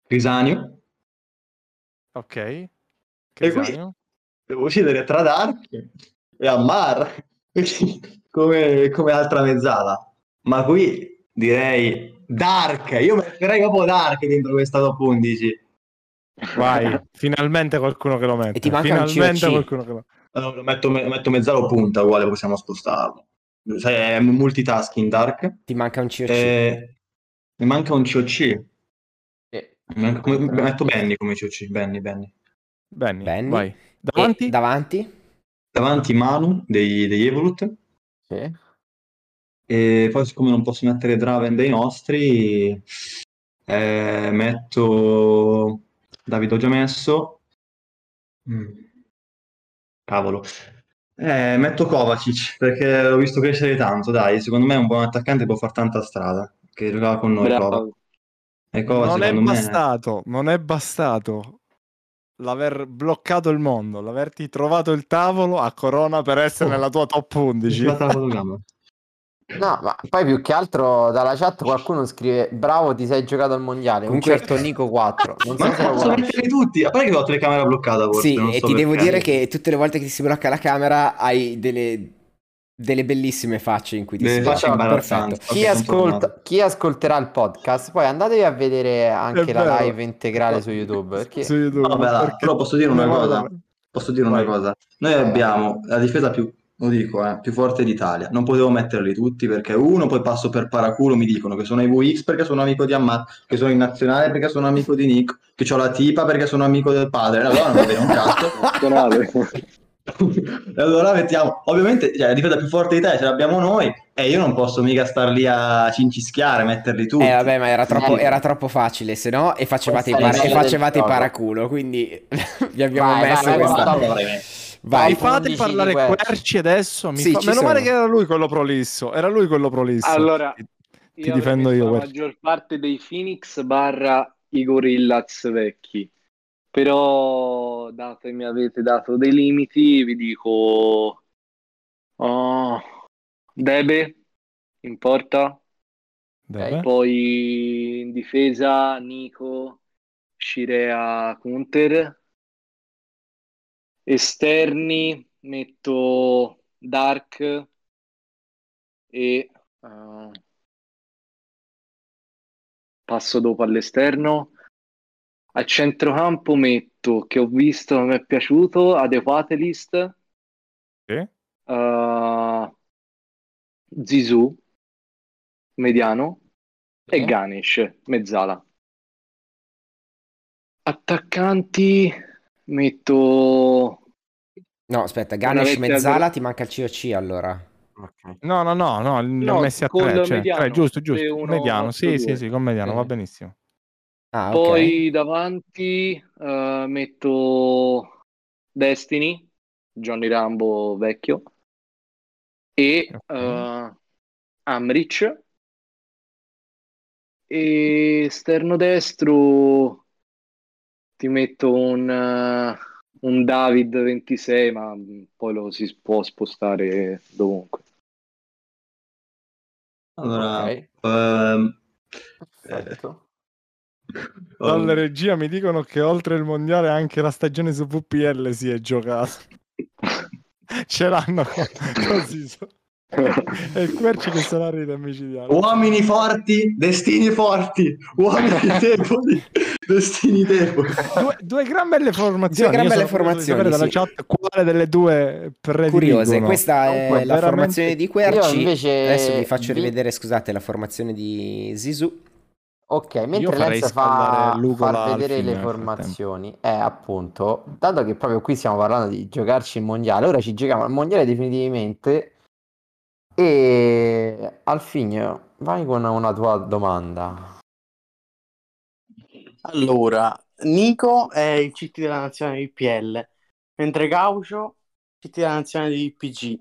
Crisanio. Ok. qui- Crisanio. devo uccidere tra Dark e Ammar come, come altra mezzala ma qui direi Dark io metterei proprio Dark dentro questa top 11 Vai, finalmente qualcuno che lo mette. E ti manca un finalmente qualcuno che lo allora, lo metto, me- metto mezzala o punta uguale possiamo spostarlo Sai, è multitasking Dark Ti manca un COC. Eh, mi manca un COC. Mi manca- come- metto Benny come COC Benny, Benny. Benny, Benny. vai. E Davanti? davanti? davanti Manu dei- degli Evolut Sì. E poi, siccome non posso mettere Draven dei nostri, eh, metto Davide ho già messo. Mm. Cavolo. Eh, metto Kovacic perché l'ho visto crescere tanto, dai, secondo me è un buon attaccante, può fare tanta strada, che giocava con noi Kovac. Bravo. E Kovac Non è secondo me... bastato, non è bastato l'aver bloccato il mondo, l'averti trovato il tavolo a Corona per essere Oh. nella tua top 11. Guarda la fotogramma. No, ma poi più che altro dalla chat qualcuno scrive bravo ti sei giocato al mondiale, Comunque- un certo Nico 4. Non so Ma se lo metterli tutti? A parte che ho la telecamera bloccata forse, Sì, non e so ti devo dire che tutte le volte che ti si blocca la camera hai delle, delle bellissime facce in cui ti si imbarazzanti. Perfetto. Chi, ascolta- chi ascolterà il podcast, poi andatevi a vedere anche la live integrale su YouTube. Perché Su YouTube, Vabbè, là, perché- però posso dire una No, cosa? no. Posso dire una cosa? Noi abbiamo la difesa più, lo dico, eh, più forte d'Italia. Non potevo metterli tutti perché uno, poi passo per paraculo, mi dicono che sono i VX perché sono amico di Ammar, che sono in nazionale perché sono amico di Nico, che ho la tipa perché sono amico del padre. Allora non va bene un cazzo. E allora mettiamo, ovviamente, cioè, la difesa più forte d'Italia ce l'abbiamo noi e io non posso mica star lì a cincischiare, metterli tutti. Eh vabbè, ma era troppo, era troppo facile, se no e facevate, i, la e facevate i paraculo, quindi vi abbiamo Vai, messo vai, questa... vai. Vai, Mi fate 11 di parlare Querci. Adesso? Mi Sì, fa- Meno male che era lui quello prolisso. Era lui quello prolisso. Allora, Ti- ti difendo io. la maggior parte dei Phoenix barra i Gorillaz vecchi. Però, dato che mi avete dato dei limiti, vi dico oh, Debe in porta, Deve? poi in difesa Nico, Shirea Kunter, esterni metto Dark e eh, passo dopo all'esterno. A centrocampo metto che ho visto, mi è piaciuto, Adequatelist, Sì? eh, Zizou, mediano, e Sì. Ganesh, mezzala. Attaccanti metto No, aspetta, Ganesh Mezzala, gru- ti manca il COC allora. Ok. No, no, no, no, No, messi a tre, cioè, mediano, tre, giusto, giusto. 3-1-8-2. Mediano, sì, sì, sì, con mediano, Sì. va benissimo. Ah. Poi davanti eh, metto Destiny, Johnny Rambo vecchio, e Ok. eh, Amrich. E esterno destro ti metto un, eh, un David 26, ma poi lo si può spostare dovunque. Allora, Ok. ehm, Perfetto. Dalla regia mi dicono che oltre il mondiale anche la stagione su VPL si è giocata. Ce l'hanno co- così. so- È il Querci che la ride micidiale. uomini forti, destini forti, uomini deboli, destini deboli. Due, due gran belle formazioni. Due gran belle formazioni, dalla sì. chat quale delle due prediligono. Curiose, questa è Comunque, la veramente- formazione di Querci. Io invece Adesso vi faccio rivedere, scusate, la formazione di Zizou. Ok, mentre Lenz fa far vedere le formazioni, è appunto, dato che proprio qui stiamo parlando di giocarci il mondiale, ora ci giochiamo al mondiale definitivamente e Alfigno, vai con una tua domanda. Allora, Nico è il CT della nazionale di PL, mentre Gaucho CT della nazionale di PG.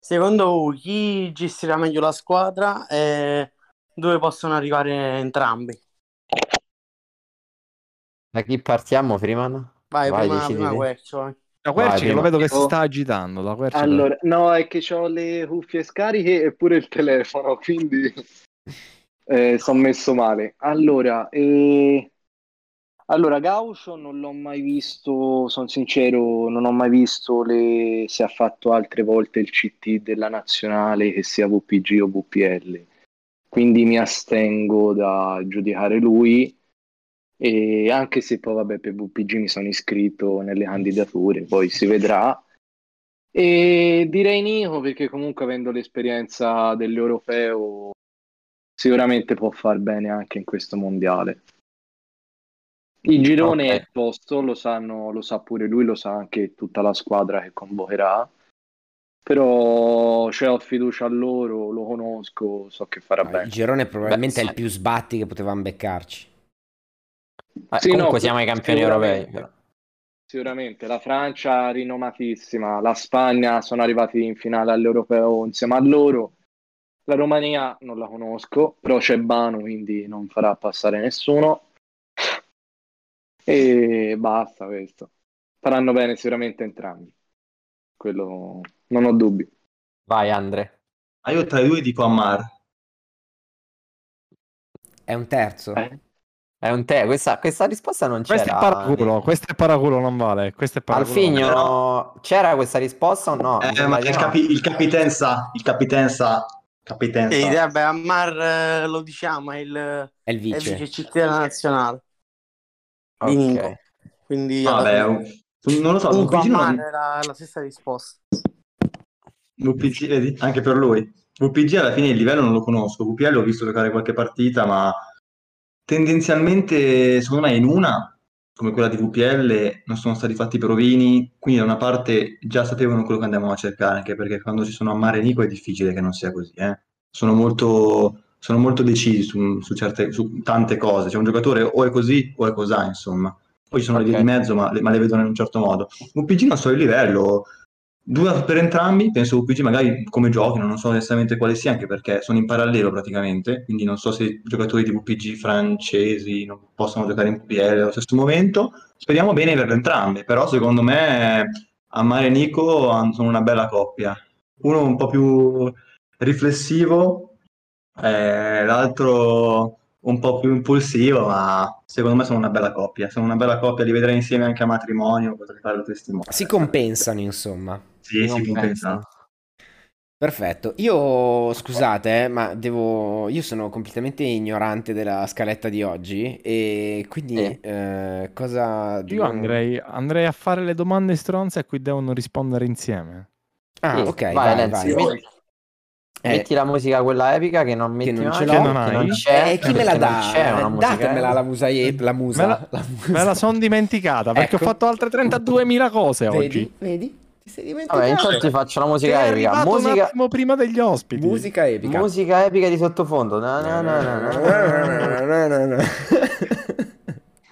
Secondo voi chi gestirà meglio la squadra e dove possono arrivare entrambi? Da chi partiamo, Freeman? Vai, Vai, prima, prima. Quercio, vai. Da Querci Vai, che lo vedo che si sta agitando. Da Querci Allora, no, è che ho le cuffie scariche e pure il telefono, quindi eh, sono messo male. Allora, eh, allora, Gaucho non l'ho mai visto, sono sincero, non ho mai visto le, se ha fatto altre volte il CT della nazionale, che sia VPG o VPL. Quindi mi astengo da giudicare lui. E anche se poi, vabbè, per VPG mi sono iscritto nelle candidature, poi si vedrà. E direi Nico perché comunque avendo l'esperienza dell'Europeo sicuramente può far bene anche in questo mondiale. Il girone Ok. è tosto, lo sanno, lo sa pure lui, lo sa anche tutta la squadra che convocherà. Però cioè, ho fiducia a loro, lo conosco, so che farà Il bene. girone probabilmente Beh, è il più sbatti che potevamo beccarci. Eh, Sì, comunque no, siamo i campioni europei. sicuramente. però. Sicuramente la Francia rinomatissima, la Spagna sono arrivati in finale all'Europeo insieme a loro. La Romania non la conosco, però c'è Banu, quindi non farà passare nessuno. E basta questo. Faranno bene sicuramente entrambi. Quello non ho dubbi. Vai Andre. Ah, io tra i due dico Ammar. È un terzo. Eh? È un te, questa, questa risposta non c'era. Questo è paraculo, questo è paraculo, non vale. Questo è paraculo. Alfigno, c'era questa risposta o no? Eh, ma il, no. capi- il capiten sa, il capiten sa, capiten sa. vabbè, Ammar eh, lo diciamo, è il, È il è il vice. vice cittadino nazionale di Ok. Ninco. Quindi alla Vabbè, un- non lo so, comunque Ammar era la stessa risposta. VPG? Anche per lui. VPG alla fine il livello non lo conosco, VPL ho visto giocare qualche partita, ma tendenzialmente secondo me in una, come quella di VPL, non sono stati fatti provini, quindi da una parte già sapevano quello che andavamo a cercare, anche perché quando ci sono Ammar e Nico è difficile che non sia così, eh. Sono molto, sono molto decisi su, su certe, su tante cose, cioè un giocatore o è così o è cos'ha, insomma. Poi ci sono le vie di mezzo, ma le, ma le vedono in un certo modo. VPG non so il livello, Due per entrambi, penso UPG magari come giochino, non so esattamente quale sia, anche perché sono in parallelo praticamente, quindi non so se i giocatori di VPG francesi non possono giocare in PL allo stesso momento. Speriamo bene per entrambi, però secondo me Ammar e Nico sono una bella coppia. Uno un po' più riflessivo, eh, l'altro un po' più impulsivo, ma secondo me sono una bella coppia. Sono una bella coppia, li vedrei insieme anche a matrimonio, potrei fare lo testimone. Si compensano, insomma. Sì, Non si penso. compensano. Perfetto. Io scusate, eh, ma devo. Io sono completamente ignorante della scaletta di oggi. E quindi Sì. eh, cosa. Io andrei, andrei a fare le domande stronze a cui devono rispondere insieme. Ah, Sì, ok, vai, vai, Lenzi, vai. metti, Eh, metti la musica quella epica che non metti non mai, ce l'ho. Che non hai? non c'è, Eh, chi me la dà? non musica Datemela la musa, la musa. Me la- la musa. Me la sono dimenticata perché Ecco. ho fatto altre 32.000 cose oggi. Vedi? Dimenticato. Vabbè, intanto ti faccio la Sei musica epica. Musica, attimo prima degli ospiti. Musica epica. musica epica di sottofondo. Na, na, na.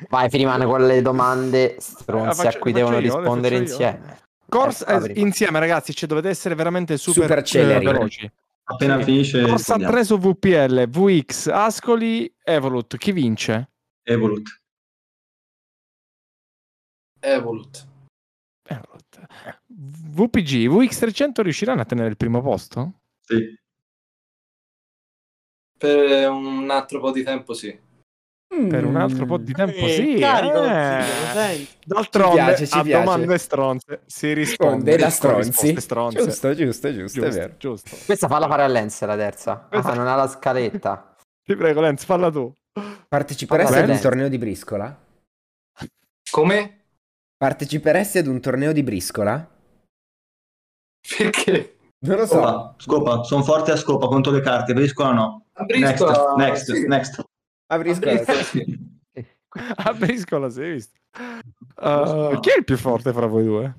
Vai, Freeman, con le domande stronze faccio- a cui devono io, rispondere insieme. Corsa Eh, eh, insieme, ragazzi, cioè, dovete essere veramente super, Super eh, celeri. veloci. Appena Sì. finisce, Corsa rispondiamo. 3 su VPL, VX, Ascoli, Evolut. Chi vince? Evolut. Evolut. Evolut. VPG, VX300 riusciranno a tenere il primo posto? Sì. Per un altro po' di tempo sì. Per un altro po' di tempo, sì. carico, eh. sì? D'altronde, Ci piace, ci a piace. domande stronze si risponde da stronzi. stronze. Giusto, giusto, giusto, è giusto, vero. giusto. Questa falla fare a Lenz, la terza. Questa- Ah, non ha la scaletta. Ti prego, Lenz, falla tu. Parteciperesti ad un torneo di briscola? Come? Parteciperesti ad un torneo di briscola? Perché? Non lo so. Scopa, scopa, sono forte a scopa contro le carte, briscola no. A Briscola, next, next, sì. next. A A briscola. Sì. A briscola, sei visto? Uh, chi è il più forte fra voi due?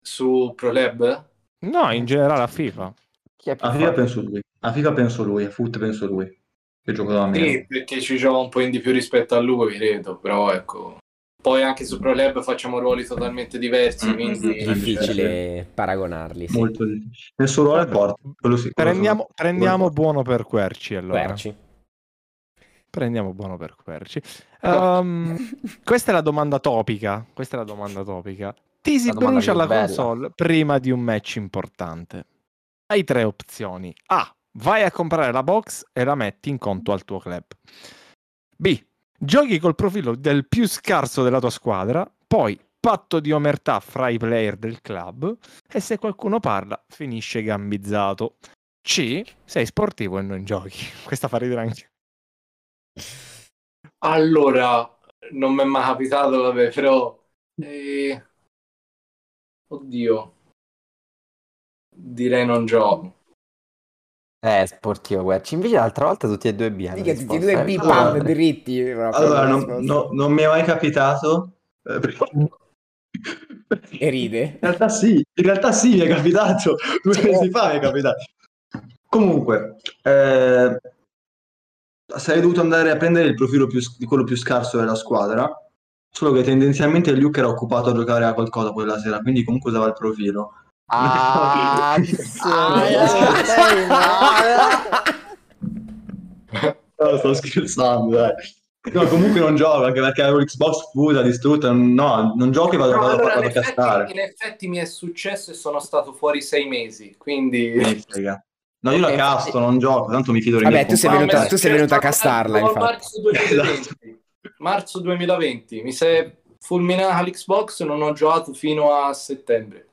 Su ProLab? No, in generale a FIFA. Chi è più A FIFA forte? penso lui, a FIFA penso lui, a Foot penso lui, che gioco da me. Sì, perché ci gioca un po' in di più rispetto a lui, credo, però ecco. Poi anche su ProLab facciamo ruoli totalmente diversi, Mm, quindi... mm. Difficile paragonarli. Sì. Molto difficile. Nel suo ruolo è forte, sì. Prendiamo, sono- prendiamo buono per Querci allora. Querci. Prendiamo buono per Querci. Ehm, questa è la domanda topica. Questa è la domanda topica. Ti si La brucia la bella. console prima di un match importante. Hai tre opzioni. A. Vai a comprare la box e la metti in conto al tuo club. B. Giochi col profilo del più scarso della tua squadra. Poi patto di omertà fra i player del club. E se qualcuno parla, finisce gambizzato. C. Sei sportivo e non giochi. Questa fa ridere anche. Allora, non mi è mai capitato, vabbè, però... eh, Oddio. Direi non gioco. Eh, sportivo, Querci. Invece l'altra volta tutti e due B. hanno Mica tutti e risposto, due eh. B Allora- pam dritti. proprio, Allora, non, risposta. no- non mi è mai capitato. eh, perché- E ride. In realtà sì, in realtà sì, mi è capitato. Due mesi fa mi è capitato. Comunque, eh, sarei dovuto andare a prendere il profilo più, di quello più scarso della squadra. Solo che tendenzialmente Luke era occupato a giocare a qualcosa quella sera, quindi comunque usava il profilo. Ah, No, sto scherzando, dai. No, comunque non gioco, anche perché avevo l'Xbox chiusa, distrutta. No, non gioco e vado, No, vado, allora, vado in a castare. effetti, in effetti mi è successo e sono stato fuori sei mesi, quindi... Frega. No, io la casto, non gioco, tanto mi fido dei Vabbè, tu sei venuta- tu sei venuto a castarla, No, infatti. Marzo 2020. Marzo 2020. Mi si è fulminata l'Xbox e non ho giocato fino a settembre.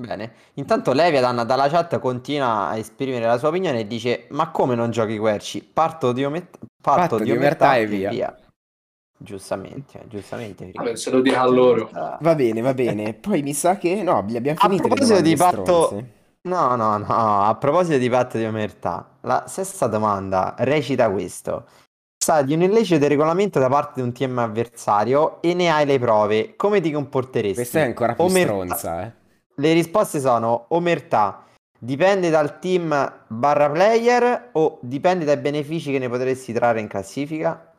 Bene, intanto Leviathan dalla chat continua a esprimere la sua opinione e dice: Ma come non giochi Querci? Parto di, omet- parto Parto di di omertà e e via." Giustamente, giustamente. Vabbè, se lo a loro. Ah. Va bene, va bene. Poi mi sa che no, li abbiamo A finiti. le proposito di patto, stronze. no, no, no, a proposito di patto di omertà, la sesta domanda recita questo. Sa di un illecito di regolamento da parte di un team avversario e ne hai le prove, come ti comporteresti? Questa è ancora più Omertà- stronza, eh. Le risposte sono omertà, dipende dal team barra player o dipende dai benefici che ne potresti trarre in classifica?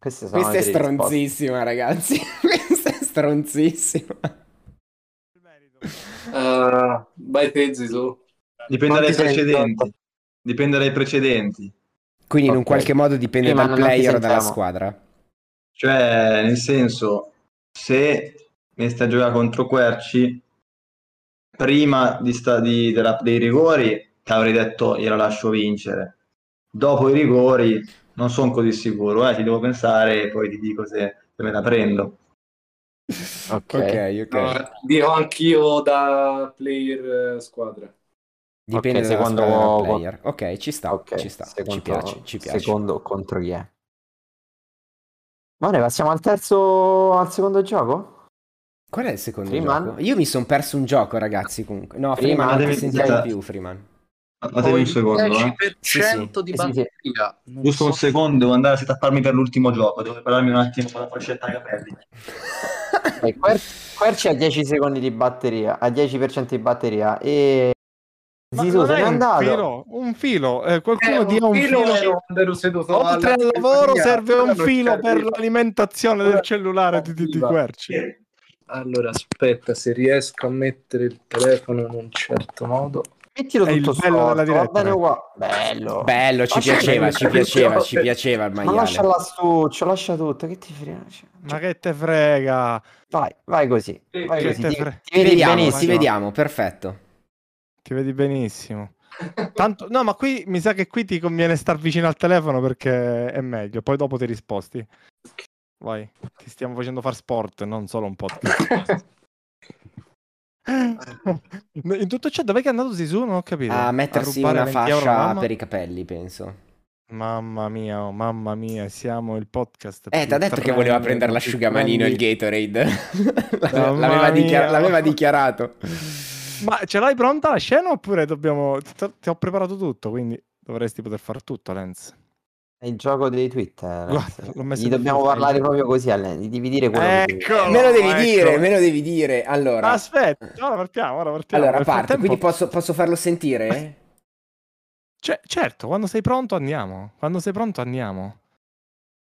Queste sono Questa è tre risposte. stronzissima, ragazzi. Questa è stronzissima. Uh, vai te, Zizou. Dipende Non dai precedenti. Dipende dai precedenti. Quindi in un qualche modo dipende Sì, ma dal player o dalla squadra. Cioè, nel senso, se mi stai a giocare contro Querci, prima di sta- di- della- dei rigori ti avrei detto gliela lascio vincere. Dopo i rigori non sono così sicuro, eh, ci devo pensare e poi ti dico se, se me la prendo. Ok. Ok, ok. No, dico anch'io da player eh, squadra. Dipende Ok, dalla secondo- player. Ok, ci sta, Ok, ci sta. secondo- Ci piace, ci piace. Secondo contro chi è? Ora passiamo al terzo, al secondo gioco? Qual è il secondo Freeman? gioco? Io mi sono perso un gioco, ragazzi, comunque. No, Freeman, Freeman, non ti sentiamo più, Freeman. Datemi un secondo, eh. 10% Sì, di Sì, sì. batteria. Non Giusto un so- secondo, devo andare a setapparmi per l'ultimo gioco, devo prepararmi un attimo con la fascetta ai capelli. Eh, Quer- Querci ha 10 secondi di batteria, ha 10% di batteria e Ma Zizou non se è n'è un andato. filo, un filo, eh, qualcuno Eh, dia un filo. seduto Oltre al lavoro serve un filo per arrivo. l'alimentazione del cellulare di, di. Querci. Allora, aspetta, se riesco a mettere il telefono in un certo modo. Mettilo È il tutto bello della diretta, bene uguale. Bello. Bello, ci Lascia- piaceva, ci piaceva, ci piaceva il Ma maiale. lascia l'astuccio, lascia tutto, che ti frega? Cioè, Ma che te frega? Vai, vai così. Vai Che così. Ti, fre- ti vedi vediamo, benissimo. ci vediamo, perfetto. Ti vedi benissimo. Tanto, no, ma qui mi sa che qui ti conviene star vicino al telefono perché è meglio. Poi dopo ti risposti. Vai, ti stiamo facendo far sport, non solo un podcast. In tutto ciò, dov'è che è andato Sisu? Non ho capito. A mettersi rubare una 20 euro a fascia per i capelli, penso. Mamma mia, oh, mamma mia, siamo il podcast. Eh, ti ha detto che voleva prendere l'asciugamanino il trendy. Gatorade. Mamma l'aveva, dichiar- l'aveva dichiarato. Ma ce l'hai pronta la scena oppure dobbiamo... Ti, ti ho preparato tutto, quindi dovresti poter fare tutto, Lenz. È il gioco dei tweet. eh, Guarda, Gli dobbiamo profilo. parlare proprio così, Allen, di dividere quello Eccolo! me lo devi ecco. dire, me lo devi dire. Allora, Aspetta, ora partiamo, ora partiamo. allora Nel parte, frattempo- quindi posso, posso farlo sentire? Cioè, certo, quando sei pronto andiamo. Quando sei pronto andiamo.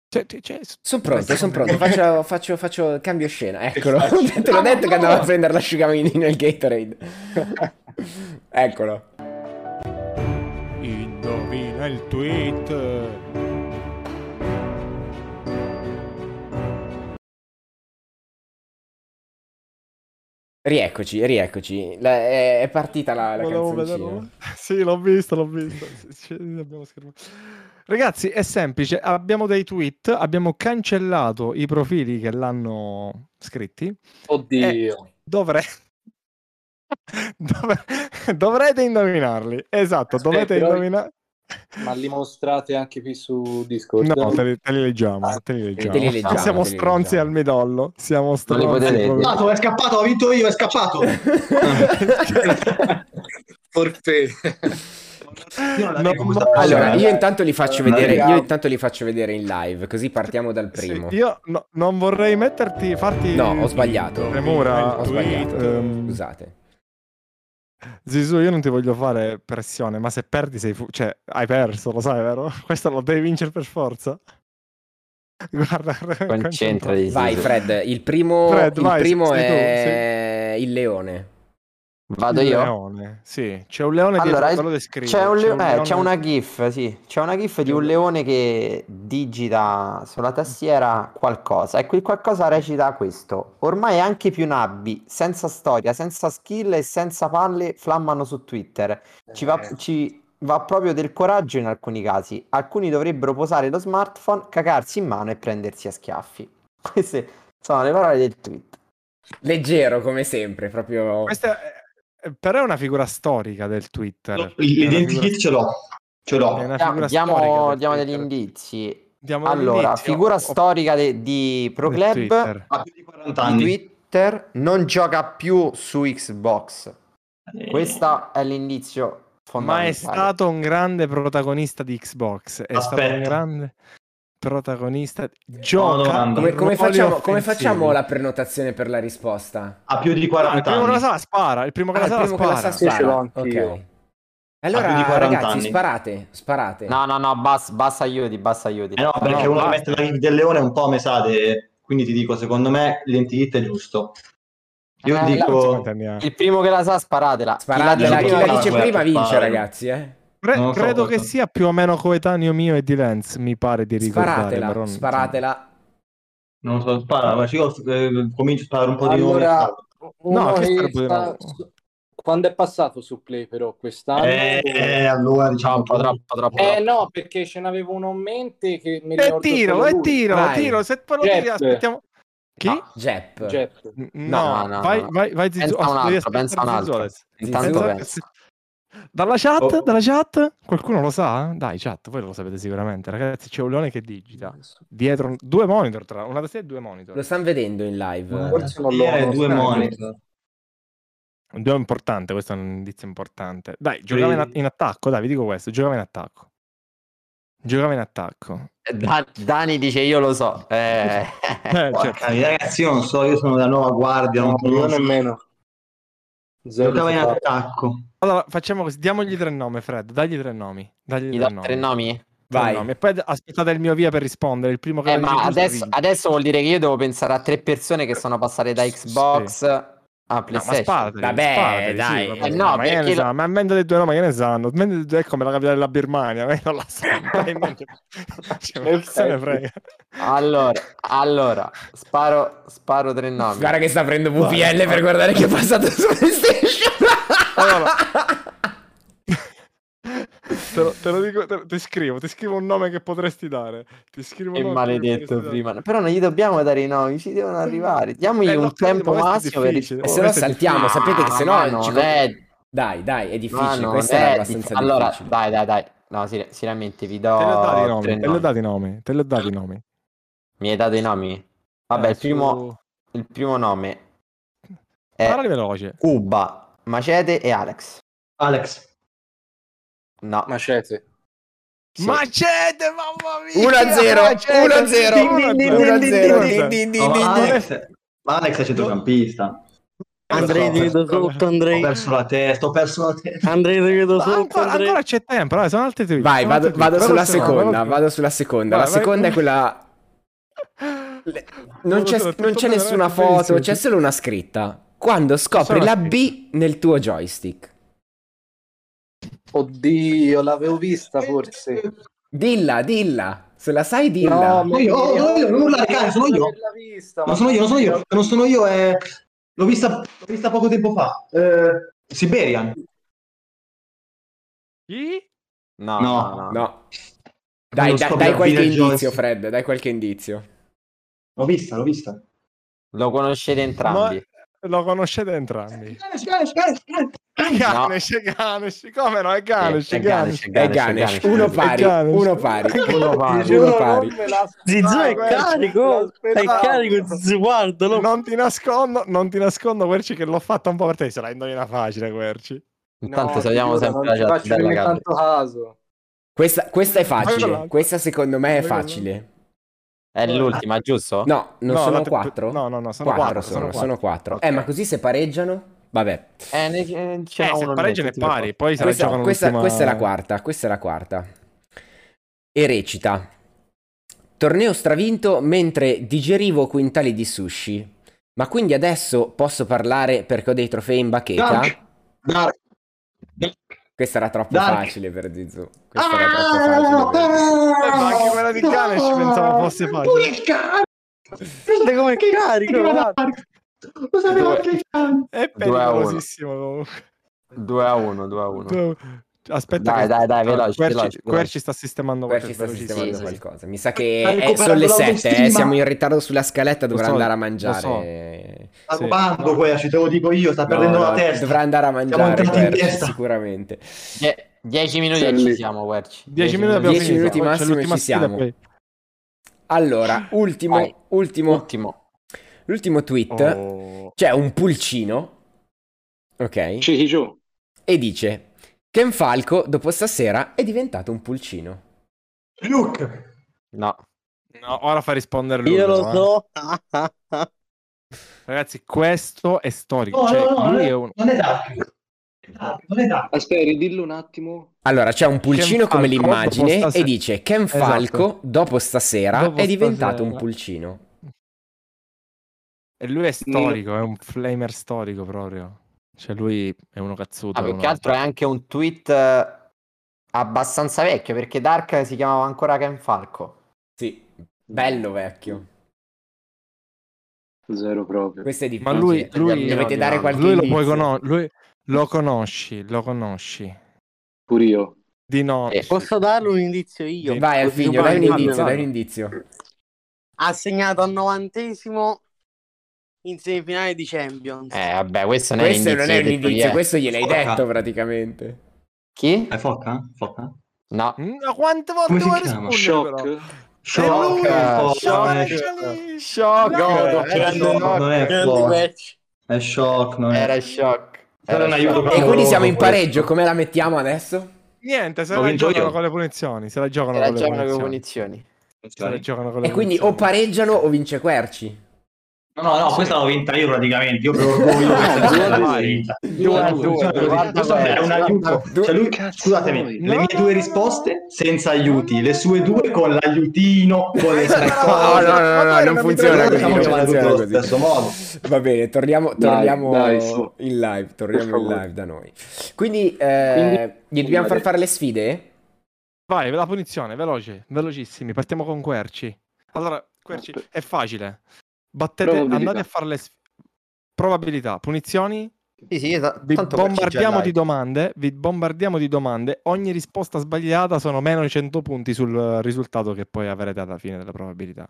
Cioè, cioè, Sono pronto, sono pronto. Faccio, faccio, faccio cambio scena. Eccolo. Te l'ho detto che andavo a prendere l'asciugamanino il Gatorade. Eccolo. Indovina il tweet. Rieccoci, rieccoci. La- è, è partita la, la canzoncina. Sì, l'ho visto, l'ho schermato. Ragazzi, è semplice. Abbiamo dei tweet, abbiamo cancellato i profili che l'hanno scritti. Oddio. Dovre... Dovre- Dovrete indovinarli. Esatto, Aspetta, dovete però- indovinare. Ma li mostrate anche qui su Discord? No, te li, te li leggiamo. Te li leggiamo. te li leggiamo, Siamo te li stronzi leggiamo. al midollo. Siamo stronzi. potete proprio. Scappato, è scappato, ho vinto io, è scappato. Forfè. Non No, Allora, io intanto li faccio Non vedere, io intanto li faccio vedere in live, così partiamo dal Sì, primo. io no- non vorrei metterti, farti No, ho sbagliato. premura. Ho sbagliato. Ehm, Scusate. Zizou, io non ti voglio fare pressione, ma se perdi sei fu- cioè hai perso, lo sai, vero? Questo lo devi vincere per forza. Guarda, Concentrati. Vai. Fred, il primo, Fred, il vai, primo sei tu, è il leone. Vado Il io? leone, sì, c'è un leone Allora, dietro, descrivo. c'è, un leo- eh, leone- c'è una gif, sì, c'è una gif di un leone che digita sulla tastiera qualcosa e quel qualcosa recita questo. Ormai anche più nabbi, senza storia, senza skill e senza palle flammano su Twitter. Ci va, ci va proprio del coraggio in alcuni casi. Alcuni dovrebbero posare lo smartphone, cagarsi in mano e prendersi a schiaffi. Queste sono le parole del tweet. Leggero come sempre, proprio... Questa è- però è una figura storica del Twitter. L'identikit figura- ce l'ho. Ce l'ho. Diamo, diamo- degli indizi. Diamo Allora, indizi, figura o- o- storica de- di Pro del Club Twitter. Ha più di 40 di anni. Twitter non gioca più su Xbox. Eh, Questo è l'indizio Ma è fondamentale. stato un grande protagonista di Xbox. È stato un Aspetta. grande protagonista. Gioca. domanda. Come, come facciamo, come facciamo la prenotazione per la risposta? Ha più di Ah, il 40 primo che la anni. sa spara. Il primo che Ah, la il sa primo che la spara. sa spara. anch'io. Ok. Allora, più di 40 ragazzi, anni. sparate, sparate. No, no, no, basta, basta aiuti, basta aiuti. Eh no, perché No, uno che basta. mette la gif del leone un po' me sa de- Quindi ti dico, secondo me l'identikit è giusto. Io Eh, Quanti dico... Il primo che la sa, sparatela. Chi la Sparatela, dice chi la prima- dice prima vince, spara. ragazzi, eh. Cre- so credo che cosa. sia più o meno coetaneo mio e di Lenz, mi pare di ricordare. Sparatela, però non- sparatela. Non so, spara, ma io eh, comincio a sparare un po' di Allora, nomi. uno che che sta- nuovo? quando è passato su Play però quest'anno? Eh, allora diciamo Troppo, troppo, troppo. Eh no, perché ce n'avevo uno in mente che mi E ricordo tiro, solo e tiro, Vai. tiro. Se poi lo tiri, aspettiamo. Chi? No. Jep. Jet. N- No, No, no, vai, no. vai, vai, Zizou. Pensa a un altro, pensa un altro. Intanto Zizou? pensa. Dalla chat, Oh. dalla chat, qualcuno lo sa? Dai, chat, voi lo sapete sicuramente. Ragazzi, c'è un leone che digita. Dietro due monitor, tra una tastiera e due monitor. Lo stanno vedendo in live. Forse non lo due stanno. monitor. Due importante, questo è un indizio importante. Dai, giocava in, in attacco, dai, vi dico questo, giocava in attacco. Giocava in attacco. Da- Dani dice io lo so. Eh, Eh, miseria, ragazzi, io non so, io sono della nuova guardia, non No, io conosco. nemmeno. Zero Giocava in attacco. allora, facciamo così, diamogli tre nomi, Fred, dagli tre nomi. Dagli Gli tre do nomi. tre nomi? Tre Vai. nomi. E poi aspettate il mio via per rispondere, il primo che Eh, ma adesso, adesso vuol dire che io devo pensare a tre persone che sono passate da Xbox a No, ma PlayStation. sparateli, Vabbè, sparateli, dai. sì, vabbè. Eh, no, ma che ne lo- sa? Ma a mente dei due nomi che ne sanno? Dei due è come la capitale della Birmania, ma non la mente- cioè, ma se ne frega? Allora, allora, sparo, sparo tre nomi. Guarda che sta aprendo VPN per guardare chi è passato su PlayStation. Allora. Te lo, te lo dico, te ti scrivo, ti scrivo un nome che potresti dare. Ti scrivo un maledetto prima. Però non gli dobbiamo dare i nomi, ci devono arrivare. Diamogli Eh, un capito, tempo massimo per. E se no saltiamo, sapete che se no non è Dai, dai, è difficile, questa è abbastanza Allora, difficile. dai, dai, dai. No, seri- seriamente vi do Te li ho dati i nomi, te li ho dati i nomi. Mi hai dato i nomi? Vabbè, Eh, il, primo, su- il primo nome è Parlali veloce. Cuba, Macete e Alex. Alex. No, Macete. sì. Macete, mamma mia! 1-0, Macete! 1-0, Din, din, din, 1-0, din, din, din, din, din, No, din, din. Alex, ma Alex è centrocampista. Andrei ti vedo sotto, Ho Andrei. perso la testa, ho perso la testa. Andrei ti vedo sotto, ancora, Andrei. ancora c'è tempo, dai, sono altri tweet. Vai, vado, vado sulla seconda, vado sulla seconda. La seconda è quella... Le- Non c'è, non c'è nessuna foto, c'è solo una scritta. Quando scopri la B nel tuo joystick. Oddio, l'avevo vista forse. Dilla, dilla. Se la sai, dilla. No, Sono io, oh, sono io, non urlare, cane, sono io. vista, Non ma- sono io, non sono io, non sono io, eh, l'ho vista, l'ho vista poco tempo fa. Eh, Siberian. Chi? No, No. no, no. Dai, Quando dai, qualche indizio. Fred. Dai qualche indizio. L'ho vista, l'ho vista. Lo conoscete entrambi. Ma lo conoscete entrambi. Ganesh, Ganesh, Ganesh, come no? È Ganesh, È Ganesh. Ganesh, È Ganesh. Ganesh, Uno pari, Ganesh. uno pari. Uno pari. Uno pari. Zizou è carico. È carico, Zizou, guardalo. Non ti nascondo, non ti nascondo, Querci, che l'ho fatta un po' per te. Se la indovina facile, Querci. Intanto No, salutiamo giuro, sempre non la chat. tanto caso. Questa, questa è facile. Questa secondo me è facile. È l'ultima, giusto? No, non No, sono la te- quattro? no, no, no, sono Quattro quattro, sono, sono sono quattro. Ok. Eh, ma così se pareggiano? Vabbè. Eh, ne, eh, c'è Eh, uno se pareggiano è pari, poi se Questa, questa- questa è la quarta. Questa è la quarta. E recita: Torneo stravinto mentre digerivo quintali di sushi. Ma quindi adesso posso parlare perché ho dei trofei in bacheca? Dark. Dark. Questa era troppo Dark. facile per Zizou. Questa era troppo facile per Zizou. Eh, ma anche quella di Ganesh pensavo fosse facile. Guarda come carico. Lo sapevo che È Due a uno. pericolosissimo comunque. 2 a 1, 2 a 1. Aspetta Dai, che- dai, dai, veloci, Querci, veloci, Querci sta sistemando ci qualcosa sta sistemando sì, sì. qualcosa. Mi sa che è- sono le 7, eh, siamo in ritardo sulla scaletta, dovrà so, andare a mangiare. Sta Sì. rubando Querci, te lo dico io, sta No, perdendo no, la testa. Dovrà andare a mangiare, entrati in Querci, testa. sicuramente. 10 minuti e ci siamo, Querci. 10 minuti abbiamo 10 finito. minuti Poi c'è massimo e ci siamo. Allora, ultimo, ultimo, Ultimo. l'ultimo tweet. Oh. C'è un pulcino, ok? Cichicio. E dice: Ken Falco, dopo stasera, è diventato un pulcino. Luke. No. No, ora fa rispondere lui. Io lo eh. so. Ragazzi, questo è storico. No, cioè, no, no, è un... non è Dark. Aspetta, ridillo un attimo. Allora, c'è un pulcino Ken come Falco, l'immagine e dice: Ken Esatto. Falco, dopo stasera, Dopo è diventato stasera. un pulcino. E lui è storico, è un flamer storico proprio. Cioè, lui è uno cazzuto. Ah, più che altro è anche un tweet eh, abbastanza vecchio perché Dark si chiamava ancora Ken Falco. Sì, bello vecchio. Zero proprio. Questo è Ma difficile. lui, lui, dovete dare qualche lui lo puoi conoscere. Lui lo conosci, lo conosci. Pure io. Di no. Eh. Posso darle un indizio io? Vai, Così Alfiglio, poi dai un indizio, dai un indizio. Ha segnato al novantesimo in semifinale di Champions. Eh, vabbè, questo non è Questo un non indizio. è un l'hai detto indizio, questo gliel'hai Porca. detto praticamente. Chi? È Focca? Focca? No. Mm, Ma quante volte vuoi rispondere però? Shock. Shock, Shock. non è. Shock! Era, Shock, è Shock, non è... era shock. Era aiuto shock. E quindi siamo in pareggio, come la mettiamo adesso? Niente, se Ho la giocano io. con le punizioni. Se la giocano Era con le punizioni. punizioni. Se la giocano con le E quindi o pareggiano o vince Querci. No, no, no, questa l'ho vinta io praticamente. Io per orgoglio questa vinta. Due due, un aiuto. Cioè lui, scusatemi, vuoi? le No, mie no, due no. risposte senza aiuti, le sue due con l'aiutino, con le No, no, No, cose. no, no, no, poi non funziona così. Non funziona allo così. stesso modo. Va bene, torniamo, Dai, torniamo dai, su. in live. Torniamo in live da noi. Quindi, eh, gli dobbiamo far fare le sfide? Vai, la punizione, veloce, velocissimi. Partiamo con Querci. Allora, Querci, è facile. Battete, andate a fare le sfide. Probabilità, punizioni, Sì, sì, esatto. vi bombardiamo di domande, vi bombardiamo di domande, ogni risposta sbagliata sono meno 100 punti sul risultato che poi avrete alla fine della probabilità.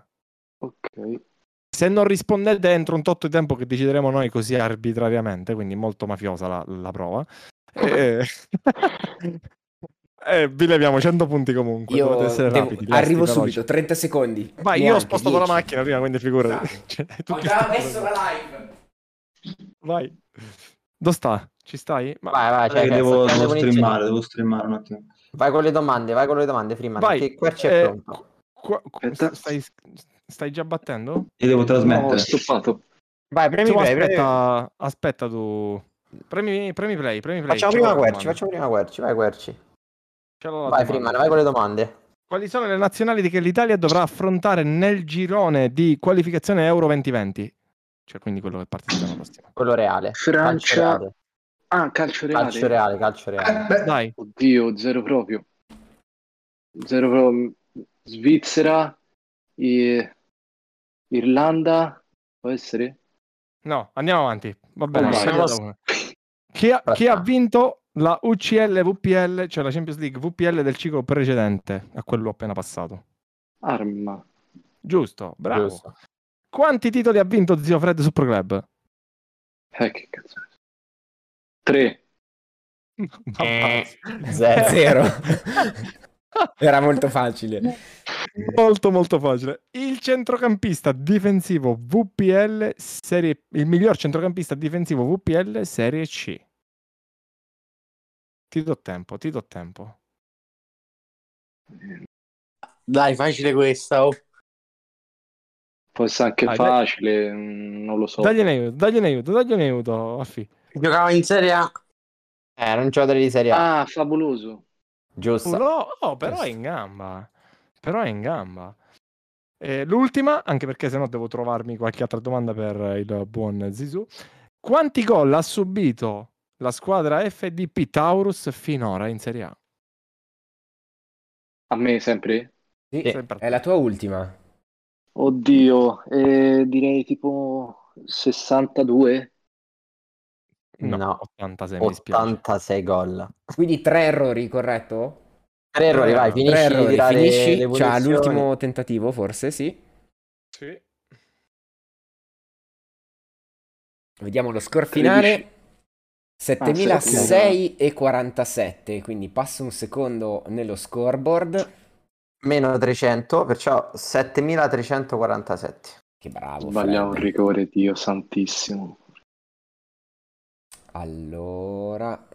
Ok. Se non rispondete entro un tot di tempo che decideremo noi così arbitrariamente, quindi molto mafiosa la, la prova, eh, eh, vi leviamo 100 punti comunque. Io dovete essere devo- rapidi, arrivo veloci. subito, 30 secondi. Vai, io ho spostato la 10. macchina prima, quindi figurati. Bravo. Cioè, Ho già messo la live. Vai. Dove sta? Ci stai? Ma- Vai, vai, Cioè, devo, devo punizioni. streamare, devo streamare un attimo. Vai con le domande, vai con le domande, Freeman. Vai, Che Querci è eh, pronto. qua- qua- Aspetta. stai, stai già battendo? Io devo No, trasmettere. stoppato. Vai, premi Tu play, premi- aspetta, aspetta tu. Premi, premi play, premi play. Facciamo prima la Querci, facciamo prima Querci, vai Querci. Vai domanda. Freeman, vai con le domande. Quali sono le nazionali che l'Italia dovrà affrontare nel girone di qualificazione Euro 2020? Cioè, quindi quello che parte l'anno prossimo. Quello reale. Francia. Calcio reale, Ah, calcio reale. calcio reale. Calcio reale. Eh, beh, Dai, Oddio, zero proprio. Zero proprio. Svizzera. I- Irlanda. Può essere? no, andiamo avanti. Va bene, Oh. Chi ha, chi ha vinto la UCL VPL, cioè la Champions League VPL del ciclo precedente a quello appena passato? Arma. Giusto, bravo. Giusto. Quanti titoli ha vinto Zio Fred Super Club? Eh, che cazzo. Tre. Eh, Zero. Zero. Era molto facile. Molto molto facile. Il centrocampista difensivo VPL serie il miglior centrocampista difensivo VPL serie C. Ti do tempo, ti do tempo. Dai, facile questa. oh. Può essere anche Dai, dai. facile, mm, non lo so. Dagliene aiuto, dagliene aiuto, dagliene aiuto, Affi. Giocava in Serie A. Eh, non giocatore di Serie A. Ah, favoloso. Giusto. No, oh, però è in gamba. Però è in gamba. Eh, l'ultima, anche perché sennò devo trovarmi qualche altra domanda per il buon Zizou. Quanti gol ha subito la squadra FDP Taurus finora in Serie A? A me sempre? Sì, Sempre è la tua ultima. Oddio, eh, direi tipo 62? No, No. 86 mi dispiace. 86 gol. Quindi tre errori, corretto? Tre errori, vai, Tre finisci di errori, finisci. le l'ultimo tentativo, forse, sì. Sì. Vediamo lo score finale. 7006 e 47, quindi passa un secondo nello scoreboard. Meno 300, perciò 7347. Che bravo. Sbagliavo un rigore, Dio santissimo. Allora,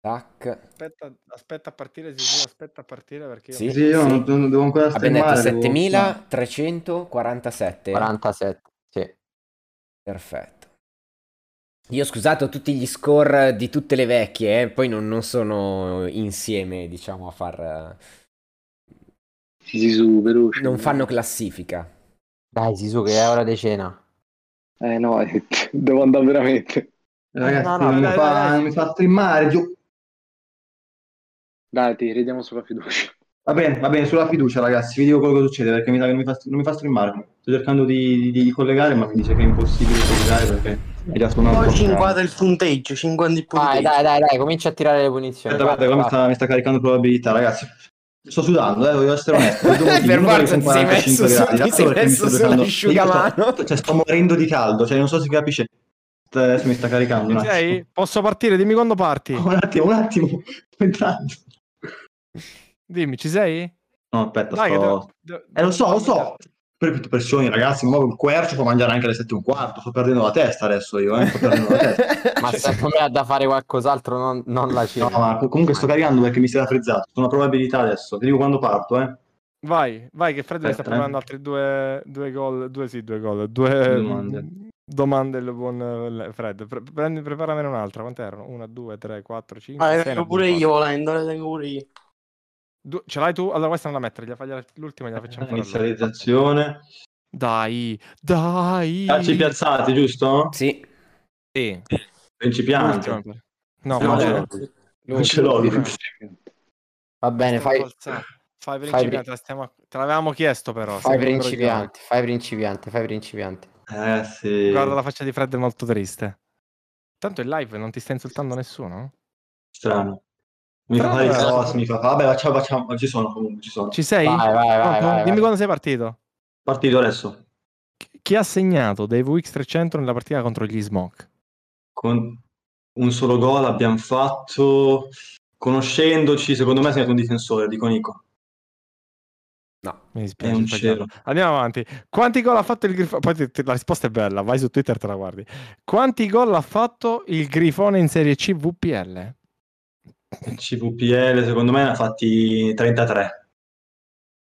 tac. Aspetta, aspetta a partire, Zizou, aspetta a partire perché io... Sì. Sì, io non, non devo ancora Abbiamo detto streamare. devo- 7347. 47, sì. Perfetto. Io scusate ho tutti gli score di tutte le vecchie, eh, poi non, non sono insieme, diciamo, a far... Zizou, veloce. Non fanno classifica. Dai, Sisu, che è ora di cena. Eh no, eh, devo andare veramente. Ragazzi, No, no, non, dai, mi fa, dai, dai. non mi fa streamare. giù. Dai, ti ridiamo sulla fiducia. Va bene, va bene, sulla fiducia, ragazzi, vi dico quello che succede perché mi, sa che non mi fa, non mi fa streamare. Sto cercando di, di- di collegare, ma mi dice che è impossibile collegare perché. Poi 50 il punteggio, 50 il Dai, punteggio. dai, dai, dai, comincia a tirare le punizioni. Aspetta, guarda, qua mi sta, mi sta caricando probabilità, ragazzi. Sto sudando, eh, voglio essere onesto. Per, forza ti sei messo 45 su- gradi, sei messo sto sulla giocando- asciugamano. Io sto, cioè, sto morendo di caldo, cioè non so se si capisce. Adesso mi sta caricando. Un? Posso partire? Dimmi quando parti. Un attimo, un attimo. Entrando. Dimmi, ci sei? No, aspetta, Dai, sto... devo- Eh, lo so, lo so. Per tutte pressioni, ragazzi, ma il quercio può mangiare anche alle 7 e un quarto. Sto perdendo la testa adesso io, eh. Sto perdendo la testa. Ma secondo me ha da fare qualcos'altro, non, non la No, cena. ma comunque sto caricando perché mi si è raffreddato. Sono una probabilità adesso. Ti dico quando parto, eh. Vai, vai, che Fred mi sta eh. preparando altri due, due gol, due sì, due gol, due domande. domande il buon eh, Fred. Pre- prendi, preparamene un'altra, quante erano? Una, due, tre, quattro, cinque, Ah, sei, pure io volendo, le tengo pure io. Du- ce l'hai tu? Allora questa non la mettere, gliela fagli- l'ultima gliela facciamo fare a lui. Inizializzazione. Dai, dai. Calci piazzati, giusto? Sì, Sì. Principiante. L'ultima. No, No, fai- ce l'ho. Non ce l'ho. Va bene, fai, Fai fai principiante, la stiamo- te l'avevamo chiesto però. fai principiante, fai principiante, fai principiante. Eh sì. Guarda la faccia di Fred è molto triste. Tanto in live non ti sta insultando nessuno? Strano. Mi fa fare i cose, mi fa. Vabbè, facciamo, facciamo. Ci sono comunque, ci sono. Ci sei? Vai, vai, vai, vai, Dimmi vai. quando sei partito. Partito adesso. Chi- ha segnato dei VX300 nella partita contro gli Smoke? Con un solo gol abbiamo fatto. Conoscendoci, secondo me è stato un difensore, dico Nico. no. Mi È dispiace. un sbagliato. cielo. Andiamo avanti. Quanti gol ha fatto il Grifone? Poi ti- ti- la risposta è bella, vai su Twitter te la guardi. Quanti gol ha fatto il Grifone in Serie C VPL? CVPL, secondo me, ne ha fatti 33.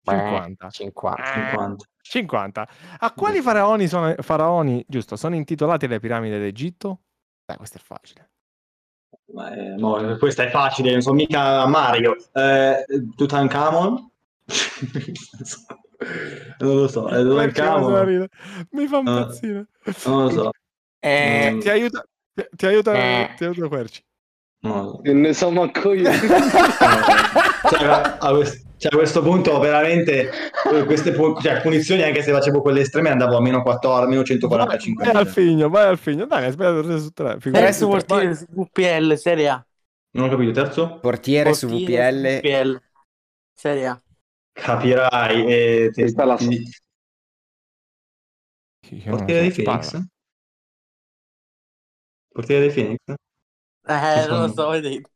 50. 50. 50. 50. A quali faraoni, sono, faraoni giusto, sono intitolate le piramidi d'Egitto? Beh, questo è facile. Ma eh, no, questa è facile, non so mica Mario. Eh, Tutankhamon? non lo so, è Perché mi fa Tutankhamon. Mi fa No. impazzire. Non lo so. Eh, Ti aiuta, ti, ti aiuta, Eh. ti aiuta Querci. E ne so manco io. Cioè, a, questo, cioè, a questo punto veramente eh, queste pu- cioè, punizioni anche se facevo quelle estreme andavo a meno 14, meno 145 Vai al figno, vai al figno. Dai, sbagliato 3 su 3. Tre Terzo su portiere su VPL, Serie A. non ho capito terzo Portiere su Portiere VPL. su VPL. Serie A. capirai e te- Questa la so. ti- portiere dei Phoenix portiere dei Phoenix Eh, non lo so, vedete.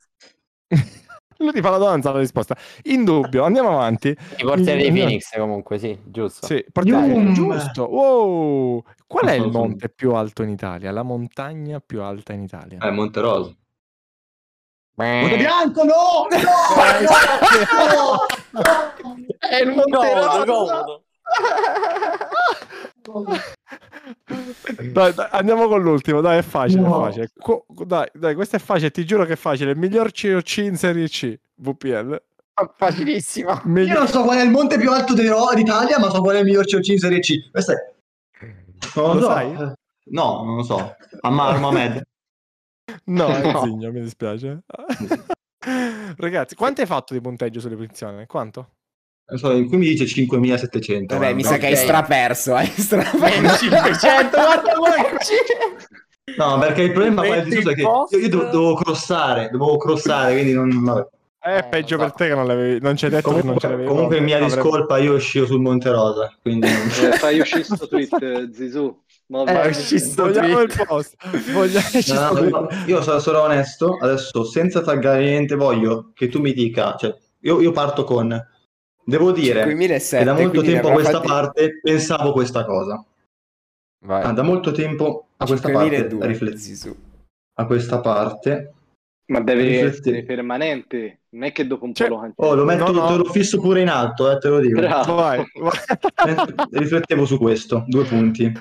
Lui ti fa la domanda, la risposta. In dubbio, andiamo avanti. I portieri dei Phoenix comunque, sì, giusto. Sì, portiere Yum. giusto. Wow. Qual è il monte più alto in Italia? La montagna più alta in Italia? eh, Monteroso Beh, Monte Bianco no no no, no! è il Comodo, comodo. Dai, dai, andiamo con l'ultimo, dai, è facile, No. è facile. Qu- dai, dai, questo è facile, ti giuro che è facile. Il miglior COC in Serie C, VPL. Facilissimo. Meglio- Io non so qual è il monte più alto d'Italia, ma so qual è il miglior COC in Serie C. Questo è... Non lo, Lo so. sai? No, non lo so. Ammar Mohamed. No, No. Zigno, mi dispiace. Ragazzi, quanto hai fatto di punteggio sulle posizioni? Quanto? Non so, qui mi dice 5700. Vabbè, mi sa ok. che hai straperso, hai straperso. 500, guarda come No, perché il problema è che il io, io dovevo, crossare, dovevo crossare, quindi non... vabbè. È Eh, peggio so. per te che non, l'avevi, non ci hai detto che non ce Comunque, l'avevi. comunque mia Avrebbe- discolpa, io uscivo sul Monte Rosa, quindi... Eh, fai uscire sto tweet, eh, Zizou. Ma Eh, vai. usci sto Vogliamo il tweet. post. Vogliamo No, no, io sono solo onesto, adesso senza taggare niente voglio che tu mi dica, cioè io, io parto con, devo dire 5007, che da molto tempo a questa fatti- parte pensavo questa cosa, Vai. Ah, da molto tempo a questa parte 5002, riflet- Zizou. a questa parte, Ma deve essere permanente, non è che dopo un Cioè- po' lo oh lo metto, No, no. te lo fisso pure in alto, eh, te lo dico, Bravo. Vai, vai. riflettevo su questo, due punti,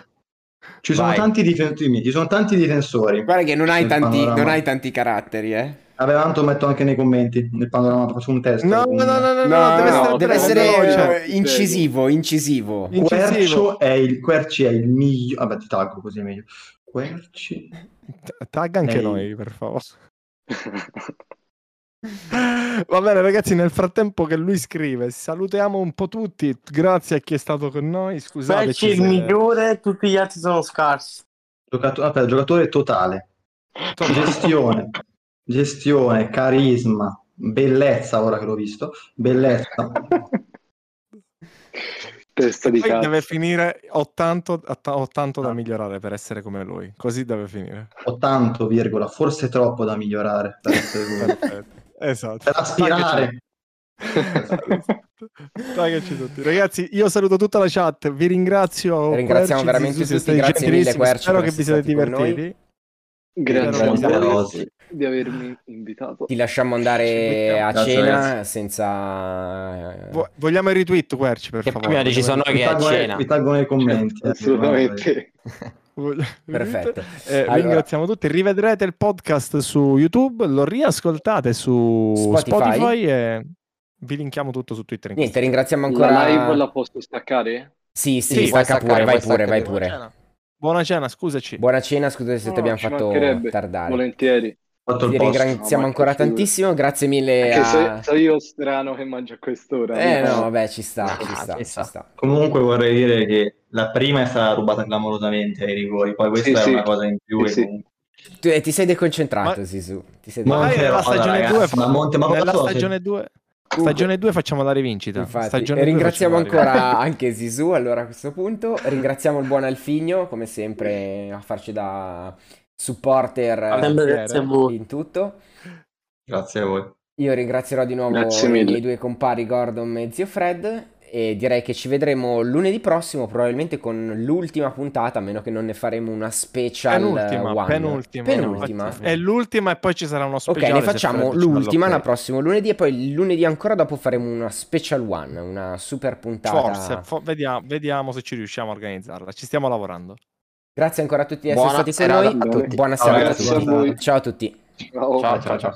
ci sono difensori, ci sono tanti difensori, Guarda che non hai, tanti, non hai tanti caratteri, eh. Vabbè tanto metto anche nei commenti, nel panorama faccio un test, No, un- no, no, no, no, No, deve no, essere, deve veloce. essere eh, incisivo, incisivo. Incisivo. Quercio è il, Querci è il migliore. Vabbè, ti taggo così è meglio. Querci. Tagga anche noi, per favore. Va bene, ragazzi. Nel frattempo che lui scrive, salutiamo un po' tutti. Grazie a chi è stato con noi. Becci Scusateci. il migliore, tutti gli altri sono scarsi. Giocato- aspetta, giocatore totale. Gestione. Gestione, carisma, bellezza, ora che l'ho visto. Bellezza. Testa di Poi cazzo. deve finire 80, atta- 80 da Ah. migliorare per essere come lui. Così deve finire. 80, virgola, forse troppo da migliorare. Per, essere come- Perfetto. Esatto. per aspirare. Taggaci tutti. Ragazzi, io saluto tutta la chat. Vi ringrazio. Ringraziamo Querci, veramente Zizou, tutti, grazie mille. Querci, Spero per che vi noi. divertiti. Grazie a voi di avermi invitato. Ti lasciamo andare a Grazie, cena ragazzi. senza... Vo- vogliamo i retweet, Querci, per Che favore. prima deciso noi che è taggo, cena. vi taggo nei commenti. eh, Assolutamente. Perfetto. Eh, Allora- Ringraziamo tutti. Rivedrete il podcast su YouTube, lo riascoltate su Spotify. Spotify, e vi linkiamo tutto su Twitter. Niente, ringraziamo ancora... La live la posso staccare? Sì, sì, Sì, stacca staccare, pure, vai puoi pure, vai staccare. Pure. Buona cena, scusaci. Buona cena, scusate se No, ti abbiamo fatto tardare. Volentieri. Fatto Ti ringraziamo No, ancora ma che figura. tantissimo, grazie mille a... se, so io strano che mangio a quest'ora. Eh no, vabbè, ci sta, ci sta, ci sta. sta. Comunque vorrei dire che la prima è stata rubata clamorosamente ai rigori, poi questa Sì, è sì. una cosa in più. Sì, e sì. comunque- Tu, eh, ti sei deconcentrato, Ma- Sisu. Ti sei Ma- Magari nella stagione ragazzi, 2 ma Monte- ma nella so, stagione 2 stagione 2 facciamo la rivincita. Infatti, e ringraziamo ancora anche Sisu allora a questo punto. Ringraziamo il buon Alfigno, come sempre, a farci da supporter eh, grazie a voi. in tutto. Grazie a voi. Io ringrazierò di nuovo i miei due compari Gordon e Zio Fred e direi che ci vedremo lunedì prossimo probabilmente con l'ultima puntata, a meno che non ne faremo una special Penultima, one. penultima. Penultima. È l'ultima e poi ci sarà uno Ok, speciale. ne facciamo l'ultima, la prossimo lunedì e poi lunedì ancora dopo faremo una special one, una super puntata. Forse, fo- vediamo, vediamo se ci riusciamo a organizzarla. Ci stiamo lavorando. Grazie ancora a tutti di essere Buona stati con noi. a tutti. Buona Ciao, serata a tutti. voi. Ciao a tutti. Ciao. Ciao, ciao. ciao.